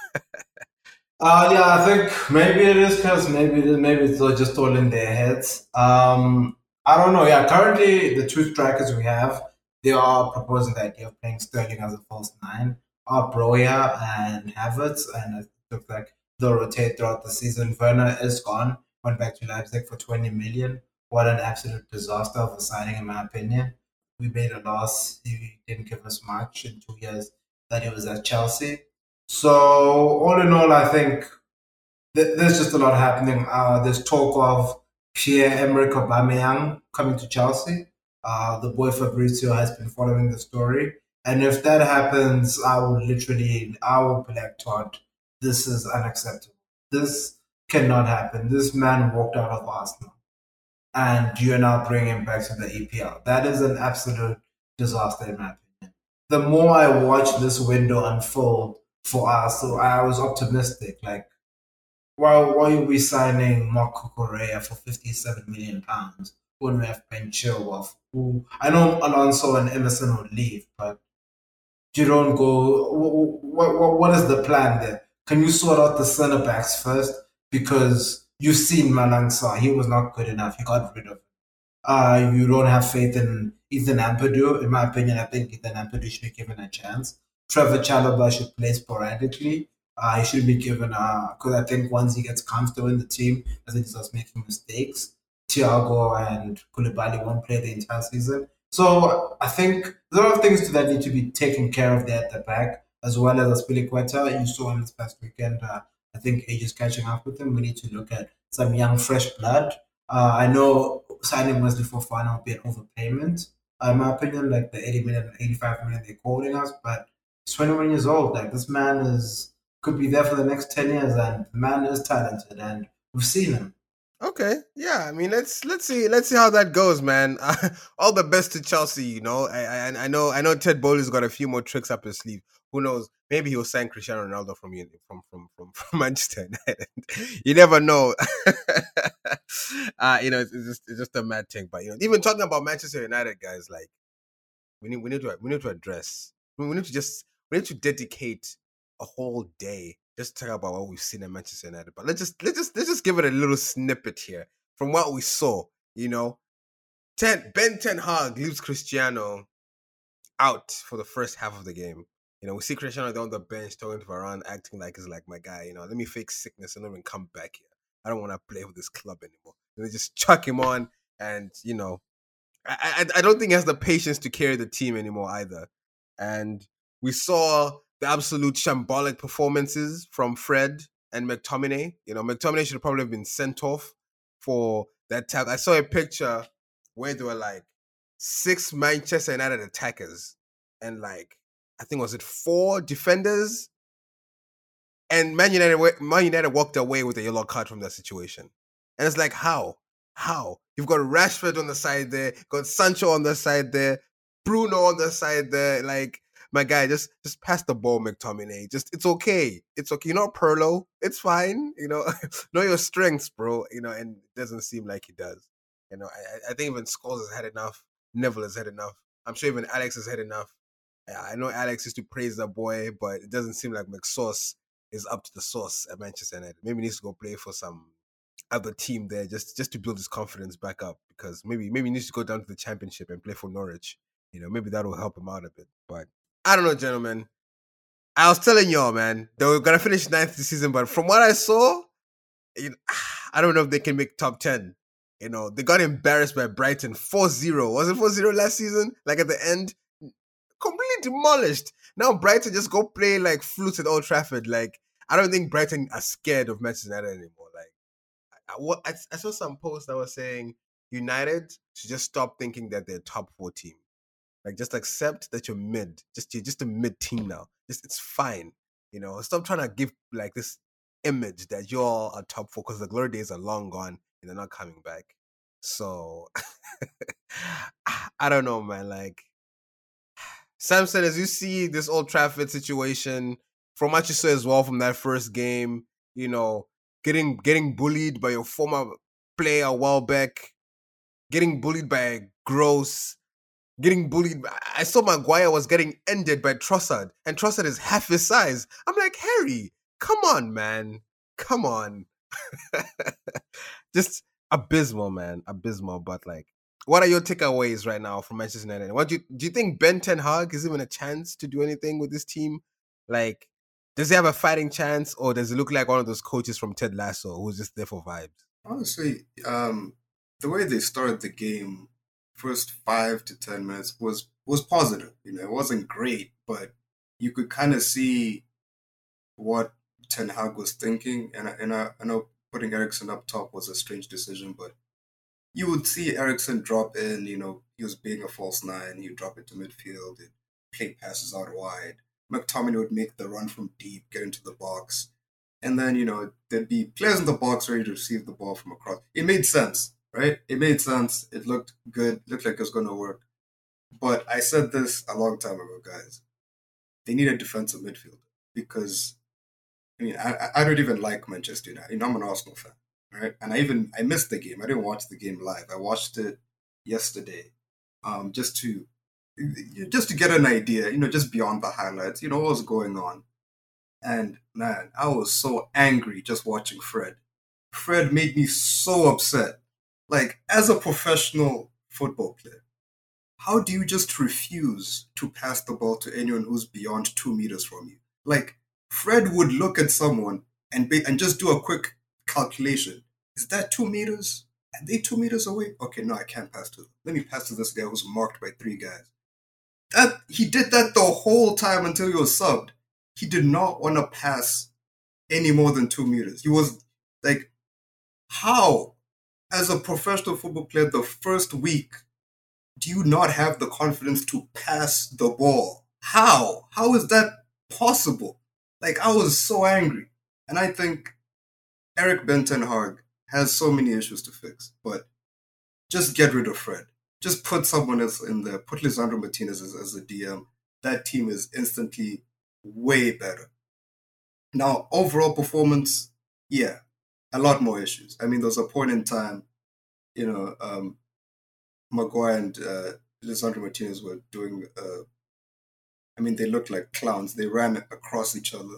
uh, yeah, I think maybe it is because maybe it is, maybe it's just all in their heads. Um, I don't know. Yeah, currently the two strikers we have, they are proposing the idea of playing Sterling as a false nine are Broja and Havertz, and it looks like they'll rotate throughout the season. Werner is gone, went back to Leipzig for 20 million. What an absolute disaster of a signing, in my opinion. We made a loss. He didn't give us much in two years that he was at Chelsea. So, all in all, I think th- there's just a lot happening. Uh, there's talk of Pierre-Emerick Aubameyang coming to Chelsea. Uh, the boy Fabrizio has been following the story. And if that happens, I will literally, I will be like, Todd, this is unacceptable. This cannot happen. This man walked out of Arsenal. And you're now bringing back to the EPL. That is an absolute disaster, in my opinion. The more I watch this window unfold for us, so I was optimistic. Like, why, why are we signing Marc Cucurella for 57 million pounds when we have Ben Chilwell? Who I know Alonso and Emerson will leave, but you don't go. What, what, what is the plan there? Can you sort out the centre backs first? Because you've seen Malang he was not good enough. You got rid of him. Uh, you don't have faith in Ethan Ampadu. In my opinion, I think Ethan Ampadu should be given a chance. Trevor Chalobah should play sporadically. Uh, he should be given a because I think once he gets comfortable in the team, I think he starts making mistakes. Thiago and Koulibaly won't play the entire season. So I think a lot of things that need to be taken care of there at the back, as well as Azpilicueta. You saw him this past weekend. Uh, I think age is catching up with them. We need to look at some young, fresh blood. Uh, I know signing Wesley Fofana will be an overpayment, uh, in my opinion, like the 80 million, 85 million they're quoting us, but he's 21 years old. Like this man is could be there for the next 10 years, and the man is talented, and we've seen him.
Okay, yeah. I mean, let's let's see let's see how that goes, man. all the best to Chelsea. You know, I, I I know I know Ted Boehly's got a few more tricks up his sleeve. Who knows? Maybe he'll sign Cristiano Ronaldo from from from from, from Manchester United. you never know. uh, you know, it's, it's, just it's just a mad thing. But you know, even talking about Manchester United, guys, like we need we need to we need to address. We need to just we need to dedicate a whole day just talk about what we've seen at Manchester United. But let's just let's just let's just give it a little snippet here from what we saw. You know, Ten Ben Ten Hag leaves Cristiano out for the first half of the game. You know, we see Cristiano on the bench talking to Varane, acting like he's like my guy. You know, let me fake sickness and then come back here. I don't want to play with this club anymore. And they just chuck him on, and you know, I, I I don't think he has the patience to carry the team anymore either. And we saw the absolute shambolic performances from Fred and McTominay. You know, McTominay should probably have been sent off for that tag. I saw a picture where there were like six Manchester United attackers and like I think was it four defenders, and Man United Man United walked away with a yellow card from that situation. And it's like how how you've got Rashford on the side there, got Sancho on the side there, Bruno on the side there, like my guy, just just pass the ball, McTominay. Just it's okay. It's okay. You're not Pirlo. It's fine. You know, know your strengths, bro. You know, and it doesn't seem like he does. You know, I, I think even Scholes has had enough. Neville has had enough. I'm sure even Alex has had enough. I know Alex used to praise the boy, but it doesn't seem like McSauce is up to the sauce at Manchester United. Maybe he needs to go play for some other team there just just to build his confidence back up because maybe maybe he needs to go down to the championship and play for Norwich. You know, maybe that will help him out a bit. But I don't know, gentlemen. I was telling y'all, man, they were gonna finish ninth this season, but from what I saw, you know, I don't know if they can make top ten. You know, they got embarrassed by Brighton 4-0. Was it 4-0 last season? Like at the end? Completely demolished. Now Brighton just go play like flutes at Old Trafford. Like, I don't think Brighton are scared of Manchester United anymore. Like, I, I, I saw some posts that were saying United should just stop thinking that they're top four team. Like just accept that you're mid. Just you're just a mid team now. Just it's fine. You know, stop trying to give like this image that you're all a top four because the glory days are long gone and they're not coming back. So I don't know, man. Like Samson, as you see this Old Trafford situation, from what you saw as well from that first game, you know, getting getting bullied by your former player Welbeck, getting bullied by Gross, getting bullied. I saw Maguire was getting ended by Trossard, and Trossard is half his size. I'm like, Harry, come on, man. Come on. Just abysmal, man. Abysmal. But like, what are your takeaways right now from Manchester United? What do you do you think Ben Ten Hag is even a chance to do anything with this team? Like, does he have a fighting chance, or does it look like one of those coaches from Ted Lasso who's just there for vibes?
Honestly, um, the way they started the game first five to ten minutes was was positive. You know, it wasn't great, but you could kind of see what Ten Hag was thinking. And I, and I, I know putting Eriksen up top was a strange decision, but you would see Eriksen drop in. You know, he was being a false nine. He'd drop into midfield. He'd play passes out wide. McTominay would make the run from deep, get into the box. And then, you know, there'd be players in the box ready to receive the ball from across. It made sense right? It made sense. It looked good. Looked like it was going to work. But I said this a long time ago, guys. They need a defensive midfield because, I mean, I, I don't even like Manchester United. I'm an Arsenal fan, right? And I even I missed the game. I didn't watch the game live. I watched it yesterday, um, just to just to get an idea. You know, just beyond the highlights. You know what was going on. And man, I was so angry just watching Fred. Fred made me so upset like, as a professional football player, how do you just refuse to pass the ball to anyone who's beyond two meters from you? Like, Fred would look at someone and be, and just do a quick calculation. Is that two meters? Are they two meters away? Okay, no, I can't pass to them. Let me pass to this guy who's marked by three guys. That he did that the whole time until he was subbed. He did not want to pass any more than two meters. He was like, how as a professional football player the first week do you not have the confidence to pass the ball? How? How is that possible? Like I was so angry. And I think Eric Ben Hag has so many issues to fix. But just get rid of Fred. Just put someone else in there. Put Lisandro Martinez as, as a DM. That team is instantly way better. Now, overall performance, yeah, a lot more issues. I mean, there was a point in time, you know, um, Maguire and uh, Lisandro Martinez were doing. Uh, I mean, they looked like clowns. They ran across each other,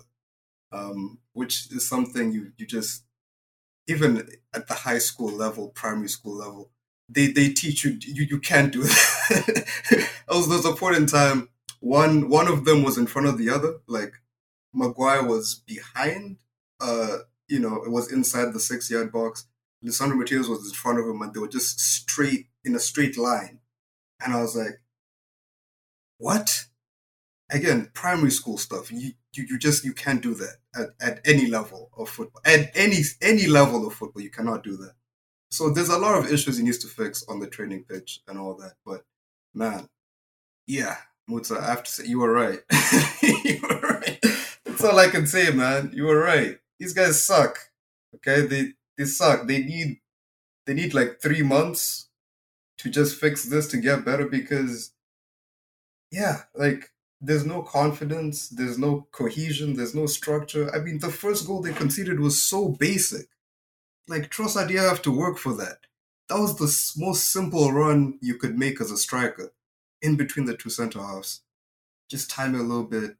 um, which is something you you just even at the high school level, primary school level, they they teach you you, you can't do that. was, there was a point in time one one of them was in front of the other, like Maguire was behind, uh, you know, it was inside the six yard box. Lisandro Martinez was in front of him, and they were just straight in a straight line. And I was like, what? Again, primary school stuff. You, you, you just you can't do that at, at any level of football. At any any level of football, you cannot do that. So there's a lot of issues he needs to fix on the training pitch and all that. But man, yeah, Muta, I have to say you were right. you were right. That's all I can say, man. You were right. These guys suck. Okay, they they suck. They need they need like three months to just fix this to get better because yeah, like there's no confidence, there's no cohesion, there's no structure. I mean, the first goal they conceded was so basic. Like Trossard have to work for that. That was the most simple run you could make as a striker, in between the two centre halves. Just time it a little bit,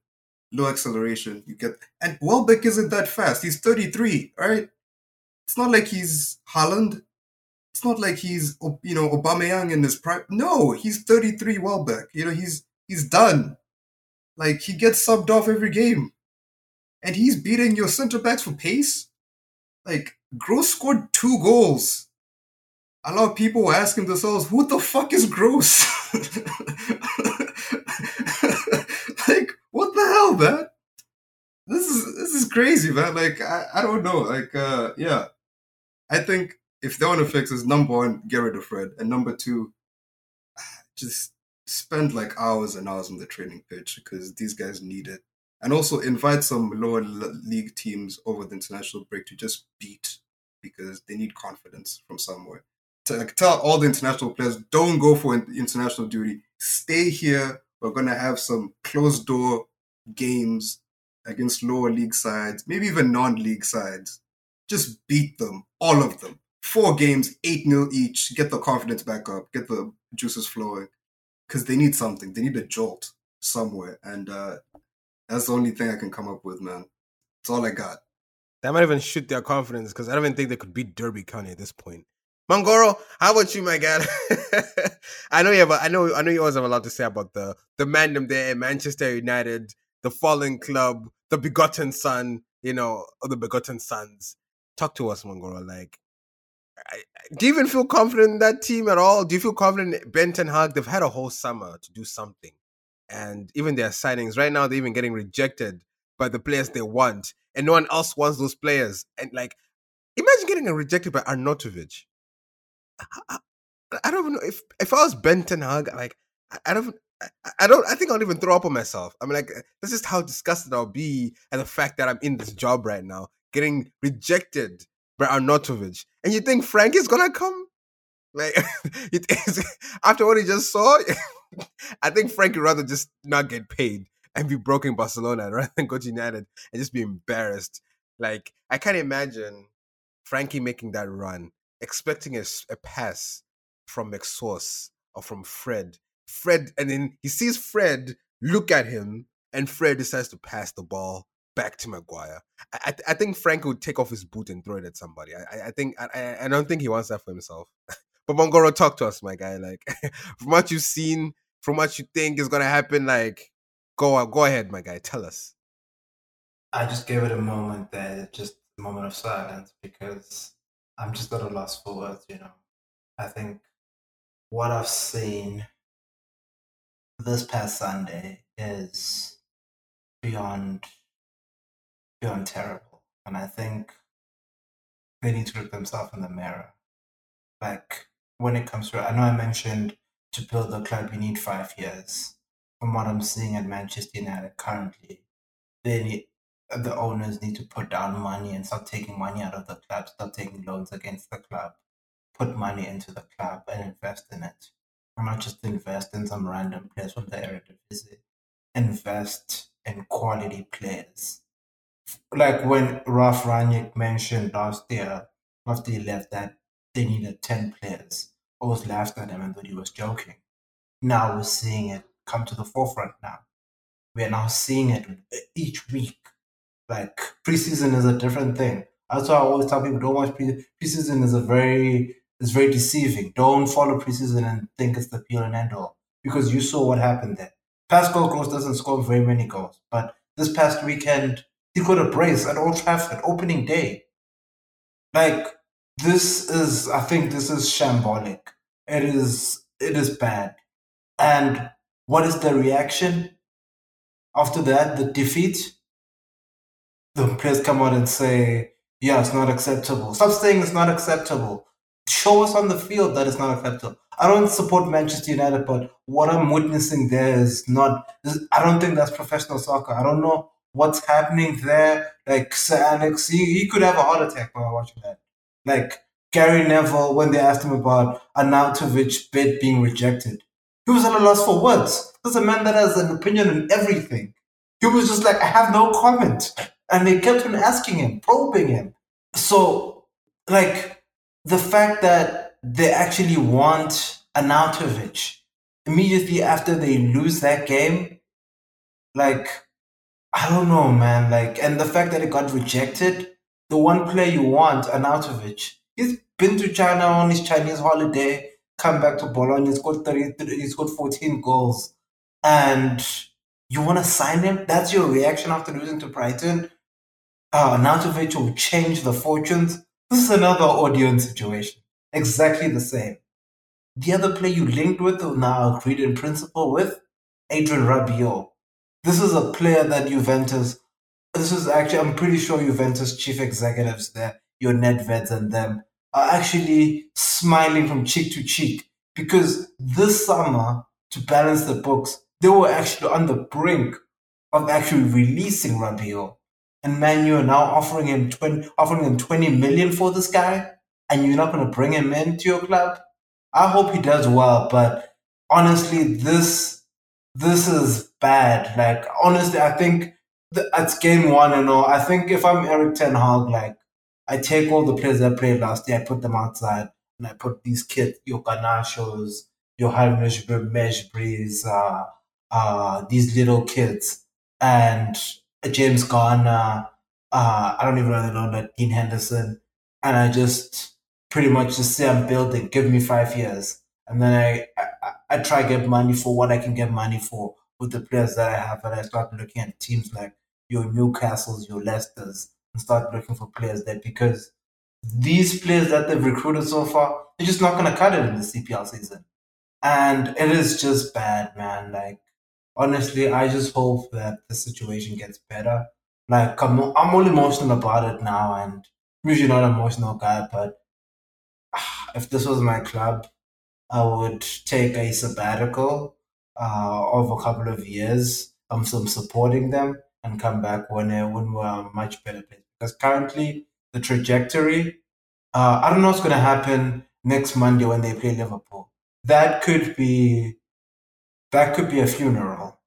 low acceleration. You get and Welbeck isn't that fast. He's 33, right? It's not like he's Haaland. It's not like he's you know Aubameyang in his prime. No, he's 33 Welbeck. You know he's he's done. Like he gets subbed off every game, and he's beating your centre backs for pace. Like Gross scored two goals. A lot of people were asking themselves, "Who the fuck is Gross?" like, what the hell, man? This is this is crazy, man. Like, I, I don't know. Like, uh, yeah, I think if they want to fix this, number one, get rid of Fred, and number two, just spend like hours and hours on the training pitch because these guys need it. And also invite some lower league teams over the international break to just beat because they need confidence from somewhere. To like, tell all the international players, don't go for international duty. Stay here. We're gonna have some closed door games against lower league sides, maybe even non-league sides. Just beat them, all of them. Four games, eight nil each. Get the confidence back up. Get the juices flowing because they need something. They need a jolt somewhere, and uh, that's the only thing I can come up with, man. That's all I got.
That might even shoot their confidence because I don't even think they could beat Derby County at this point. Mangoro, how about you, my guy? I know you have. A, I know. I know you always have a lot to say about the the mandem there Manchester United, the fallen club, the begotten son. You know, or the begotten sons. Talk to us, Mangoro. Like, do you even feel confident in that team at all? Do you feel confident in Ben Ten Hag? They've had a whole summer to do something, and even their signings right now, they're even getting rejected by the players they want, and no one else wants those players. And like, imagine getting rejected by Arnautovic. I, I, don't even know if if I was Ben Ten Hag, like I, don't. I, don't. I think I'll even throw up on myself. I mean, like uh, that's just how disgusted I'll be at the fact that I'm in this job right now, getting rejected by Arnautovic, and you think Frank is gonna come? Like, after what he just saw, I think Frank would rather just not get paid and be broke in Barcelona rather than go to United and just be embarrassed. Like, I can't imagine Frenkie making that run, expecting a, a pass from McSauce or from Fred. Fred, and then he sees Fred look at him, and Fred decides to pass the ball back to Maguire. I, I, think Frank would take off his boot and throw it at somebody. I, I think I, I don't think he wants that for himself. but Mongoro, talk to us, my guy. Like from what you've seen, from what you think is gonna happen, like Go go ahead, my guy. Tell us.
I just gave it a moment there, just a moment of silence, because I'm just at a loss for words. You know, I think what I've seen this past Sunday is beyond beyond terrible, and I think they need to look themselves in the mirror. Like when it comes to, I know I mentioned to build the club, you need five years from what I'm seeing at Manchester United currently, they need, the owners need to put down money and start taking money out of the club, start taking loans against the club, put money into the club and invest in it. And not just invest in some random players from the Eredivisie. Invest in quality players. Like when Ralf Rangnick mentioned last year after he left that they needed 10 players. I was laughed at him and thought he was joking. Now we're seeing it come to the forefront now. We're now seeing it each week. Like preseason is a different thing. That's why I always tell people don't watch pre- preseason is a very is very deceiving. Don't follow preseason and think it's the be and end all. Because you saw what happened there. Pascal Gross doesn't score very many goals. But this past weekend he got a brace at Old Trafford, opening day. Like this is I think this is shambolic. It is it is bad. And what is the reaction? After that, the defeat, the players come out and say, yeah, it's not acceptable. Stop saying it's not acceptable. Show us on the field that it's not acceptable. I don't support Manchester United, but what I'm witnessing there is not, I don't think that's professional soccer. I don't know what's happening there. Like Sir Alex, he, he could have a heart attack while watching that. Like Gary Neville, when they asked him about Arnautovic bid being rejected, he was at a loss for words. There's a man that has an opinion on everything. He was just like, I have no comment. And they kept on asking him, probing him. So, like, the fact that they actually want Arnautovic immediately after they lose that game, like, I don't know, man. Like, and the fact that it got rejected, the one player you want, Arnautovic, he's been to China on his Chinese holiday come back to Bologna, he's got 33, he's got 14 goals, and you want to sign him? That's your reaction after losing to Brighton? Uh, Arnautovic will change the fortunes. This is another audience situation. Exactly the same. The other player you linked with, or now agreed in principle with, Adrien Rabiot. This is a player that Juventus, this is actually, I'm pretty sure Juventus chief executives there, your Nedveds and them, are actually smiling from cheek to cheek because this summer, to balance the books, they were actually on the brink of actually releasing Rabiot. And Man U are now offering him 20, offering him 20 million for this guy, and you're not going to bring him into your club. I hope he does well, but honestly, this this is bad. Like honestly, I think the, it's game one and all. I think if I'm Eric Ten Hag, like I take all the players that played last year, I put them outside, and I put these kids, your Garnachos, your Mejbris, uh, uh, these little kids, and James Garner, uh, I don't even know the name, that Dean Henderson, and I just pretty much just say I'm building, give me five years, and then I, I, I try get money for what I can get money for with the players that I have, and I start looking at teams like your Newcastles, your Leicesters, and start looking for players there because these players that they've recruited so far, they're just not going to cut it in the CPL season. And it is just bad, man. Like, honestly, I just hope that the situation gets better. Like, I'm, I'm all emotional about it now, and I'm usually not an emotional guy, but ah, if this was my club, I would take a sabbatical uh, of a couple of years. I'm supporting them and come back when uh, when we're much better place. Because currently the trajectory, uh, I don't know what's going to happen next Monday when they play Liverpool. That could be that could be a funeral.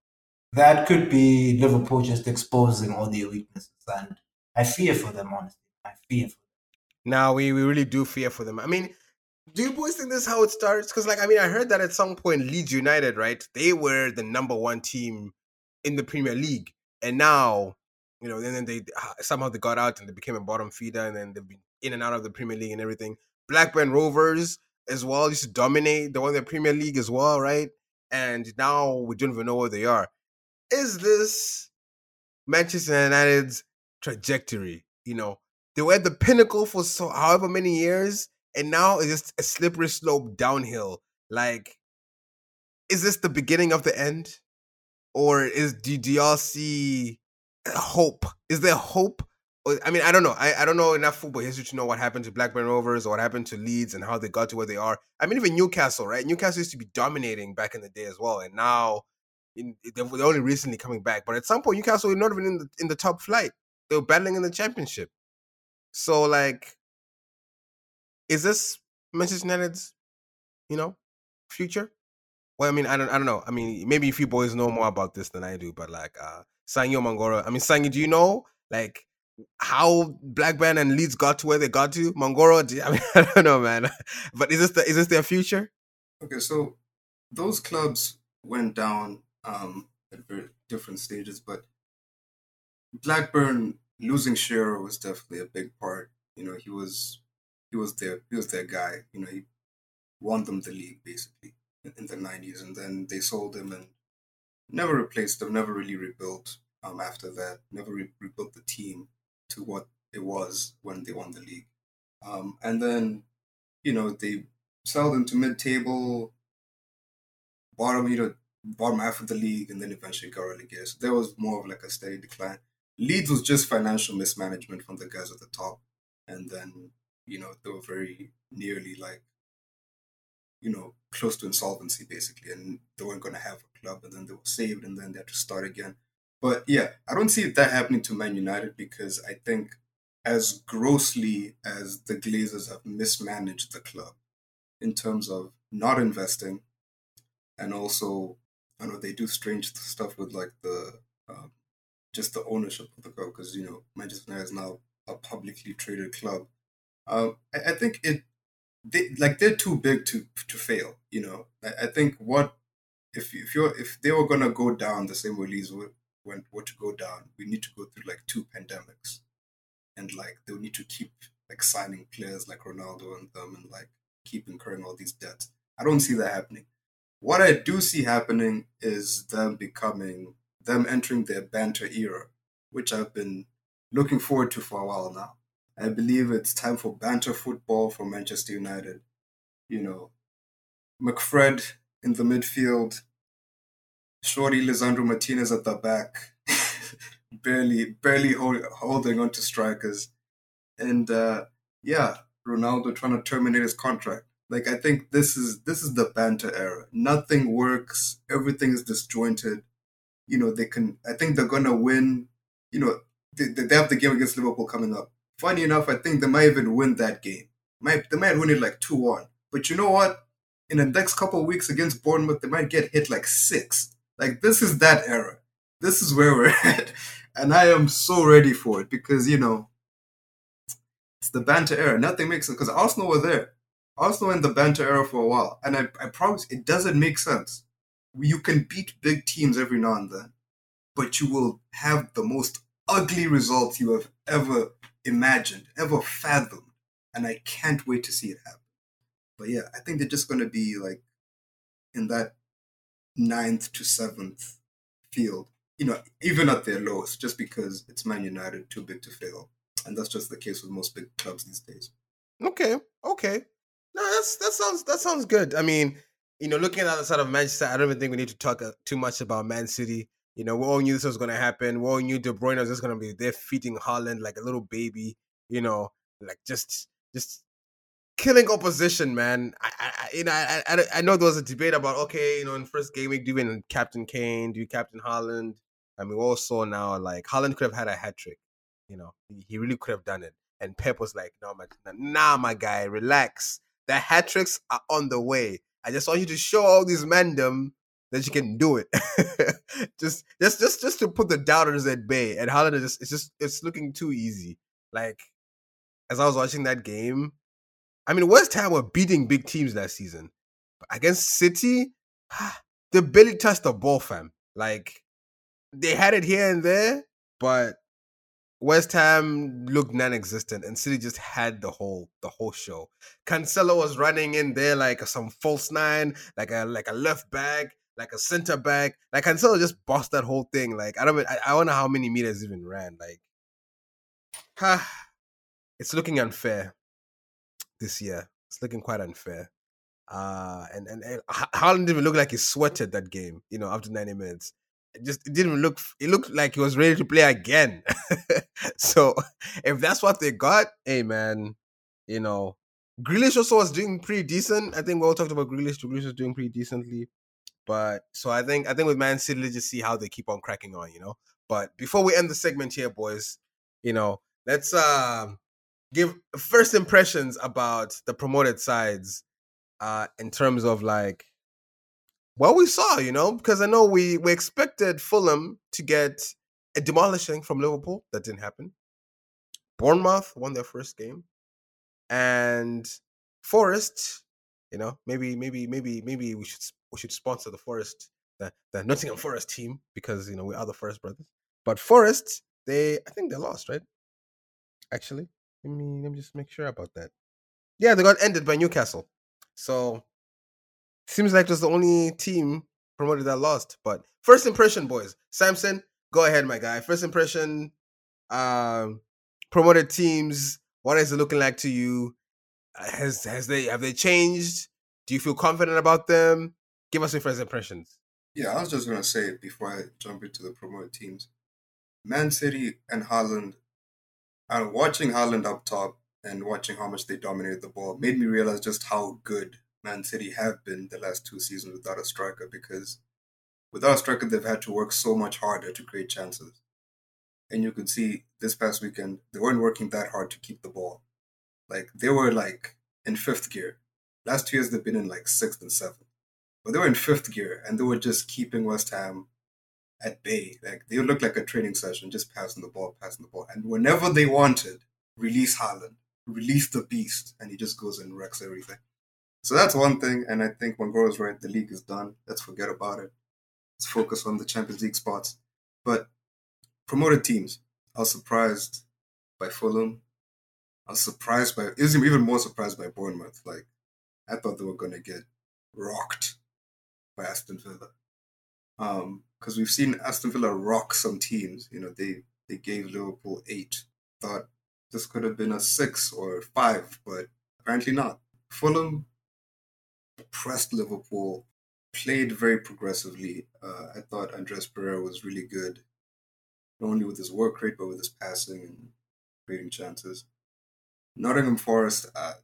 That could be Liverpool just exposing all their weaknesses, and I fear for them. Honestly, I fear for them.
Now we, we really do fear for them. I mean, do you boys think this is how it starts? Because like I mean, I heard that at some point Leeds United, right? They were the number one team in the Premier League, and now you know, then they ah, somehow they got out and they became a bottom feeder, and then they've been in and out of the Premier League and everything. Blackburn Rovers as well used to dominate. They won the Premier League as well, right? And now we don't even know where they are. Is this Manchester United's trajectory? You know, they were at the pinnacle for so however many years, and now it's just a slippery slope downhill. Like, is this the beginning of the end? Or is do, do y'all see hope? Is there hope? I mean, I don't know. I, I don't know enough football history to know what happened to Blackburn Rovers or what happened to Leeds and how they got to where they are. I mean, even Newcastle, right? Newcastle used to be dominating back in the day as well, and now in, they're only recently coming back. But at some point, Newcastle were not even in the in the top flight. they were battling in the championship. So like, is this Manchester United's, you know, future? Well, I mean, I don't, I don't know. I mean, maybe if you boys know more about this than I do, but like, uh, Sangyo Mangoro. I mean, Sangi, do you know like how Blackburn and Leeds got to where they got to? Mangoro, do, I mean, I don't know, man. But is this the, is this their future?
Okay, so those clubs went down um, at different stages, but Blackburn losing Shearer was definitely a big part. You know, he was he was their he was their guy. You know, he won them the league basically in, the nineties, and then they sold him and never replaced them. Never really rebuilt. Um, after that, never re- rebuilt the team to what it was when they won the league. Um, and then, you know, they sold them to mid-table, bottom, you know, bottom half of the league, and then eventually got relegated. So there was more of like a steady decline. Leeds was just financial mismanagement from the guys at the top, and then you know they were very nearly like you know close to insolvency basically, and they weren't going to have a club, and then they were saved, and then they had to start again. But yeah, I don't see that happening to Man United because I think as grossly as the Glazers have mismanaged the club in terms of not investing, and also I know they do strange stuff with like the um, just the ownership of the club because you know Manchester United is now a publicly traded club. Um, I, I, think it they like they're too big to to fail. You know, I, I think what if if you're if they were gonna go down the same way Leeds went were to go down, we need to go through like two pandemics, and like they'll need to keep like signing players like Ronaldo and them, and like keep incurring all these debts. I don't see that happening. What I do see happening is them becoming them entering their banter era, which I've been looking forward to for a while now. I believe it's time for banter football for Manchester United. You know, McFred in the midfield, Shorty Lisandro Martinez at the back, barely barely hold, holding on to strikers, and uh, yeah, Ronaldo trying to terminate his contract. Like I think this is this is the banter era. Nothing works. Everything is disjointed you know, they can, I think they're to win. You know, they, they have the game against Liverpool coming up. Funny enough, I think they might even win that game. Might, they might win it like 2 1. But you know what? In the next couple of weeks against Bournemouth, they might get hit like six. Like, this is that era. This is where we're at. And I am so ready for it because, you know, it's the banter era. Nothing makes sense because Arsenal were there. Arsenal in the banter era for a while. And I, I promise it doesn't make sense you can beat big teams every now and then, but you will have the most ugly results you have ever imagined, ever fathomed. And I can't wait to see it happen. But yeah, I think they're just going to be like in that ninth to seventh field, you know, even at their lowest, just because it's Man United, too big to fail. And that's just the case with most big clubs these days.
Okay, okay. No, that's that sounds that sounds good. I mean, you know, looking at the side of Manchester, I don't even think we need to talk uh, too much about Man City. You know, we all knew this was going to happen. We all knew De Bruyne was just going to be there feeding Haaland like a little baby. You know, like just just killing opposition, man. I, I you know, I, I, know there was a debate about okay, you know, in first game week, do you in Captain Kane, do you Captain Haaland? I mean, we all saw now like Haaland could have had a hat trick. You know, he, he really could have done it. And Pep was like, "No, my, nah, my guy, relax. The hat tricks are on the way. I just want you to show all these mandem that you can do it. just, just, just, just to put the doubters at bay. And Haaland is just, it's just, it's looking too easy. Like, as I was watching that game, I mean, West Ham were beating big teams last season. But against City, they barely touched the ball, fam. Like, they had it here and there, but West Ham looked non-existent, and City just had the whole the whole show. Cancelo was running in there like some false nine, like a like a left back, like a center back. Like Cancelo just bossed that whole thing. Like I don't, I, I wonder how many meters even ran. Like, ha, it's looking unfair this year. It's looking quite unfair. Uh, and and, and Haaland didn't even look like he sweated that game. You know, after ninety minutes it just it didn't look it looked like he was ready to play again. so if that's what they got, hey man, you know, Grealish also was doing pretty decent. I think we all talked about Grealish. Grealish was doing pretty decently. But so I think I think with Man City, let's just see how they keep on cracking on, you know. But before we end the segment here, boys, you know, let's uh, give first impressions about the promoted sides uh, in terms of like what we saw, you know, because I know we we expected Fulham to get a demolishing from Liverpool. That didn't happen. Bournemouth won their first game, and Forest, you know, maybe maybe maybe maybe we should we should sponsor the Forest the, the Nottingham Forest team because you know we are the Forest brothers. But Forest, they I think they lost, right? Actually, let me let me just make sure about that. Yeah, they got ended by Newcastle. So seems like it's the only team promoted that lost. But first impression, boys. Samson, go ahead, my guy. First impression, um, promoted teams. What is it looking like to you? Has has they have they changed? Do you feel confident about them? Give us your first impressions.
Yeah, I was just gonna say before I jump into the promoted teams, Man City and Haaland. Uh, watching Haaland up top and watching how much they dominated the ball made me realize just how good Man City have been the last two seasons without a striker. Because without a striker, they've had to work so much harder to create chances. And you could see this past weekend they weren't working that hard to keep the ball. Like they were like in fifth gear. Last two years they've been in like sixth and seventh but they were in fifth gear and they were just keeping West Ham at bay. Like they looked like a training session, just passing the ball, passing the ball. And whenever they wanted, release Haaland, release the beast, and he just goes and wrecks everything. So that's one thing. And I think when is right, the league is done. Let's forget about it. Let's focus on the Champions League spots. But promoted teams, I was surprised by Fulham. I was surprised by, I was even more surprised by Bournemouth. Like, I thought they were going to get rocked by Aston Villa. Because um, we've seen Aston Villa rock some teams. You know, they they gave Liverpool eight. Thought this could have been a six or five, but apparently not. Fulham pressed Liverpool, played very progressively. Uh, I thought Andreas Pereira was really good, not only with his work rate, but with his passing and creating chances. Nottingham Forest, uh,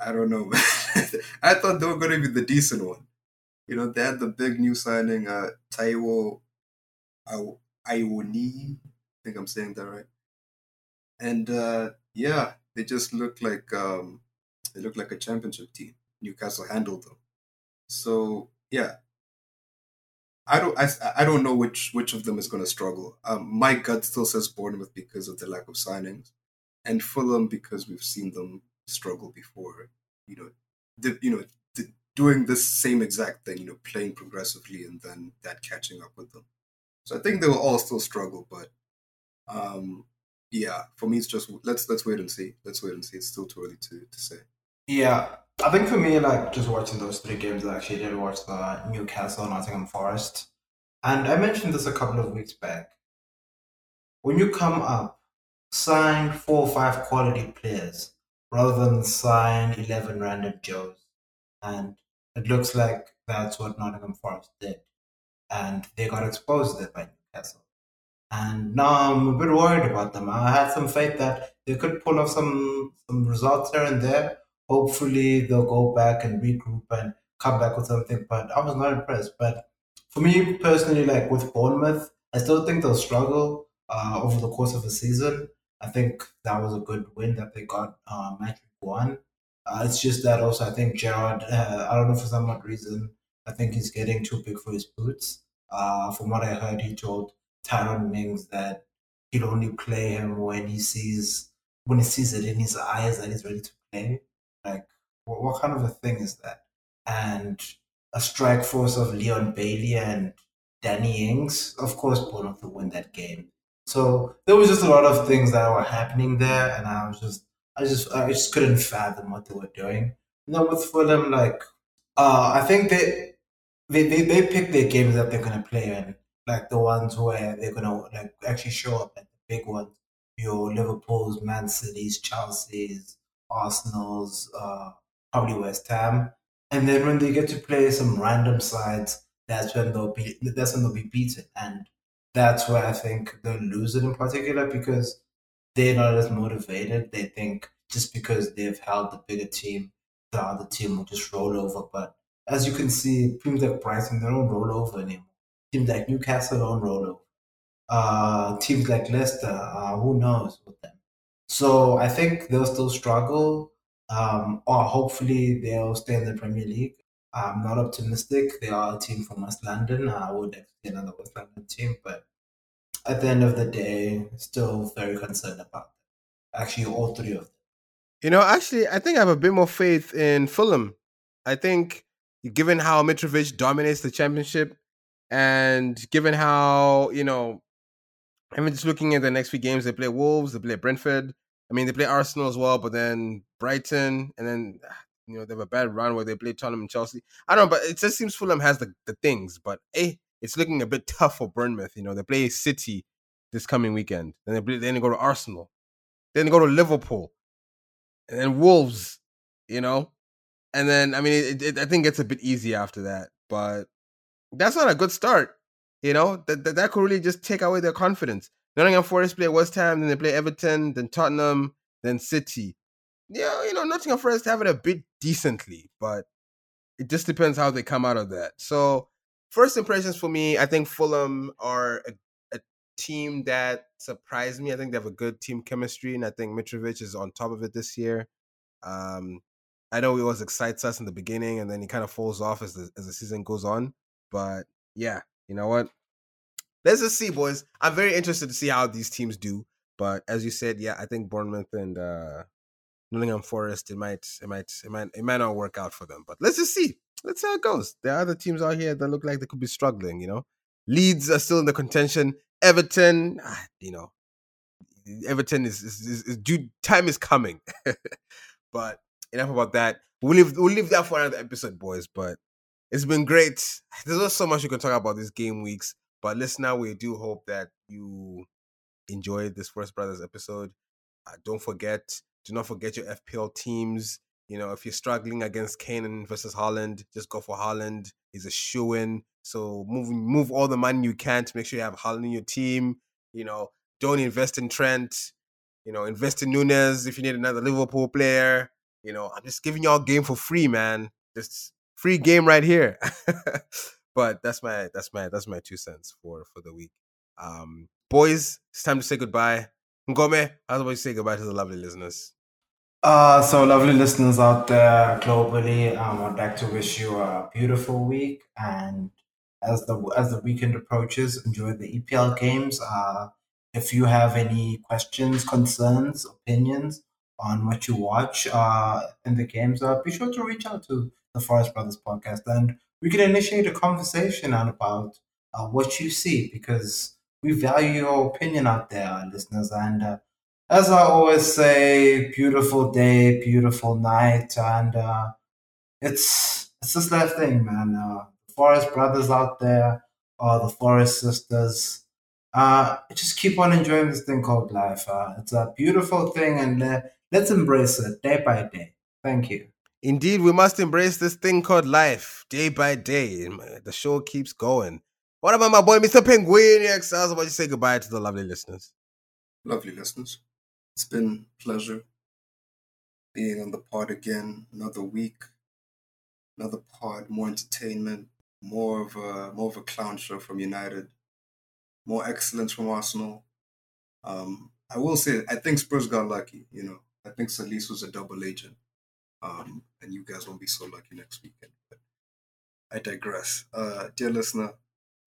I don't know. I thought they were going to be the decent one. You know, they had the big new signing, uh, Taiwo Awoniyi. I think I'm saying that right. And uh, yeah, they just look like um, they look like a championship team. Newcastle handled them. So yeah, I don't I, I don't know which which of them is going to struggle. Um, my gut still says Bournemouth because of the lack of signings, and Fulham because we've seen them struggle before. You know, the, you know, the, doing this same exact thing. You know, playing progressively and then that catching up with them. So I think they will all still struggle, but um, yeah, for me it's just let's let's wait and see. Let's wait and see. It's still too early to to say.
Yeah, I think for me, like just watching those three games, I actually did watch the Newcastle Nottingham Forest, and I mentioned this a couple of weeks back. When you come up, sign four or five quality players rather than sign 11 random Joes. And it looks like that's what Nottingham Forest did. And they got exposed there by Newcastle. And now I'm a bit worried about them. I had some faith that they could pull off some some results here and there. Hopefully they'll go back and regroup and come back with something. But I was not impressed. But for me personally, like with Bournemouth, I still think they'll struggle uh, over the course of the season. I think that was a good win that they got uh, match one. Uh, it's just that also I think Gerrard. uh, I don't know for some odd reason, I think he's getting too big for his boots. Uh, from what I heard, he told Tyrone Mings that he'll only play him when he sees when he sees it in his eyes that he's ready to play. Like, what, what kind of a thing is that? And a strike force of Leon Bailey and Danny Ings, of course, Bournemouth will win that game. So there was just a lot of things that were happening there, and I was just, I just, I just couldn't fathom what they were doing. You know, with Fulham, like, uh, I think they, they, they, they pick their games that they're gonna play in, like the ones where they're gonna like actually show up, like the big ones. Your Liverpool's, Man City's, Chelsea's, Arsenal's, uh, probably West Ham, and then when they get to play some random sides, that's when they'll be, that's when they'll be beaten and that's where I think they'll lose it in particular because they're not as motivated. They think just because they've held the bigger team, the other team will just roll over. But as you can see, teams like Brighton, they don't roll over anymore. Teams like Newcastle don't roll over. uh, teams like Leicester, uh, who knows with them. So I think they'll still struggle, um, or hopefully they'll stay in the Premier League. I'm not optimistic. They are a team from West London. I would expect another West London team, but at the end of the day, still very concerned about them. Actually, all three of them.
You know, actually, I think I have a bit more faith in Fulham. I think, given how Mitrovic dominates the championship, and given how you know, I mean, just looking at the next few games, they play Wolves, they play Brentford. I mean, they play Arsenal as well, but then Brighton, and then you know they have a bad run where they play Tottenham and Chelsea. I don't know, but it just seems Fulham has the, the things, but eh, it's looking a bit tough for Bournemouth. You know, they play City this coming weekend, then they play, then they go to Arsenal, then they go to Liverpool, and then Wolves. You know, and then I mean, it, it, I think it's a bit easy after that, but that's not a good start. You know, that, that that could really just take away their confidence. Nottingham Forest play West Ham, then they play Everton, then Tottenham, then City. Yeah, know, Nottingham Forest have it a bit decently, but it just depends how they come out of that. So, first impressions for me, I think Fulham are a, a team that surprised me. I think they have a good team chemistry, and I think Mitrovic is on top of it this year. Um, I know he always excites us in the beginning, and then he kind of falls off as the as the season goes on. But yeah, you know what? Let's just see, boys. I'm very interested to see how these teams do. But as you said, yeah, I think Bournemouth and uh, Nottingham Forest, it might, it might, it might, it might not work out for them. But let's just see. Let's see how it goes. There are other teams out here that look like they could be struggling. You know, Leeds are still in the contention. Everton, ah, you know, Everton is, is, is, is due. Time is coming. but enough about that. We'll leave we'll leave that for another episode, boys. But it's been great. There's not so much you can talk about these game weeks. But listener, we do hope that you enjoyed this Forest Brothers episode. Uh, don't forget, do not forget your FPL teams. You know, if you're struggling against Kane versus Haaland, just go for Haaland. He's a shoe in. So move move all the money you can to make sure you have Haaland in your team. You know, don't invest in Trent. You know, invest in Nunez if you need another Liverpool player. You know, I'm just giving y'all game for free, man. Just free game right here. but that's my that's my that's my two cents for for the week. Um, boys, it's time to say goodbye. Ngome, how about you say goodbye to the lovely listeners?
Uh, so lovely listeners out there globally, um, I'd like to wish you a beautiful week. And as the as the weekend approaches, enjoy the EPL games. Uh, if you have any questions, concerns, opinions on what you watch uh, in the games, uh, be sure to reach out to the Forest Brothers podcast, and we can initiate a conversation on about uh, what you see because we value your opinion out there, listeners. And uh, as I always say, beautiful day, beautiful night, and uh, it's it's just that thing, man. Uh, Forest Brothers out there, or the Forest Sisters. Uh, just keep on enjoying this thing called life. Uh, it's a beautiful thing, and let's embrace it day by day. Thank you.
Indeed, we must embrace this thing called life day by day. The show keeps going. What about my boy, Mr. Penguin? I was about to say goodbye to the lovely listeners.
Lovely listeners. It's been pleasure being on the pod again. Another week, another pod, more entertainment, more of a more of a clown show from United, more excellence from Arsenal. Um, I will say, I think Spurs got lucky. You know, I think Salisu was a double agent um, and you guys won't be so lucky next weekend. But I digress. Uh, dear listener,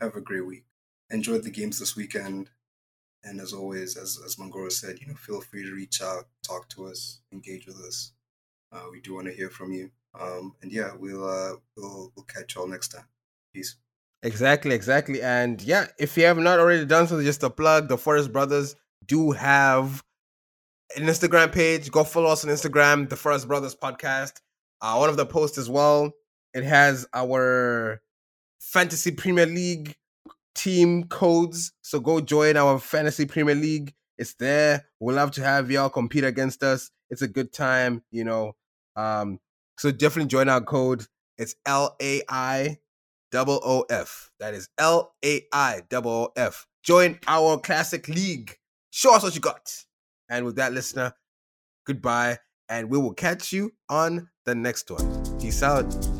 have a great week. Enjoy the games this weekend. And as always, as, as Mangoro said, you know, feel free to reach out, talk to us, engage with us. Uh, we do want to hear from you. Um, and yeah, we'll, uh, we'll, we'll catch y'all next time. Peace.
Exactly, exactly. And yeah, if you have not already done so, just a plug, the Forest Brothers do have an Instagram page. Go follow us on Instagram, the Forest Brothers Podcast. Uh, one of the posts as well. It has our fantasy Premier League team codes. So go join our fantasy Premier League. It's there. We'll love to have y'all compete against us. It's a good time, you know. Um, so definitely join our code. It's L A I double O F. That is L A I double O F. Join our classic league. Show us what you got. And with that, listener, goodbye. And we will catch you on the next one. Peace out.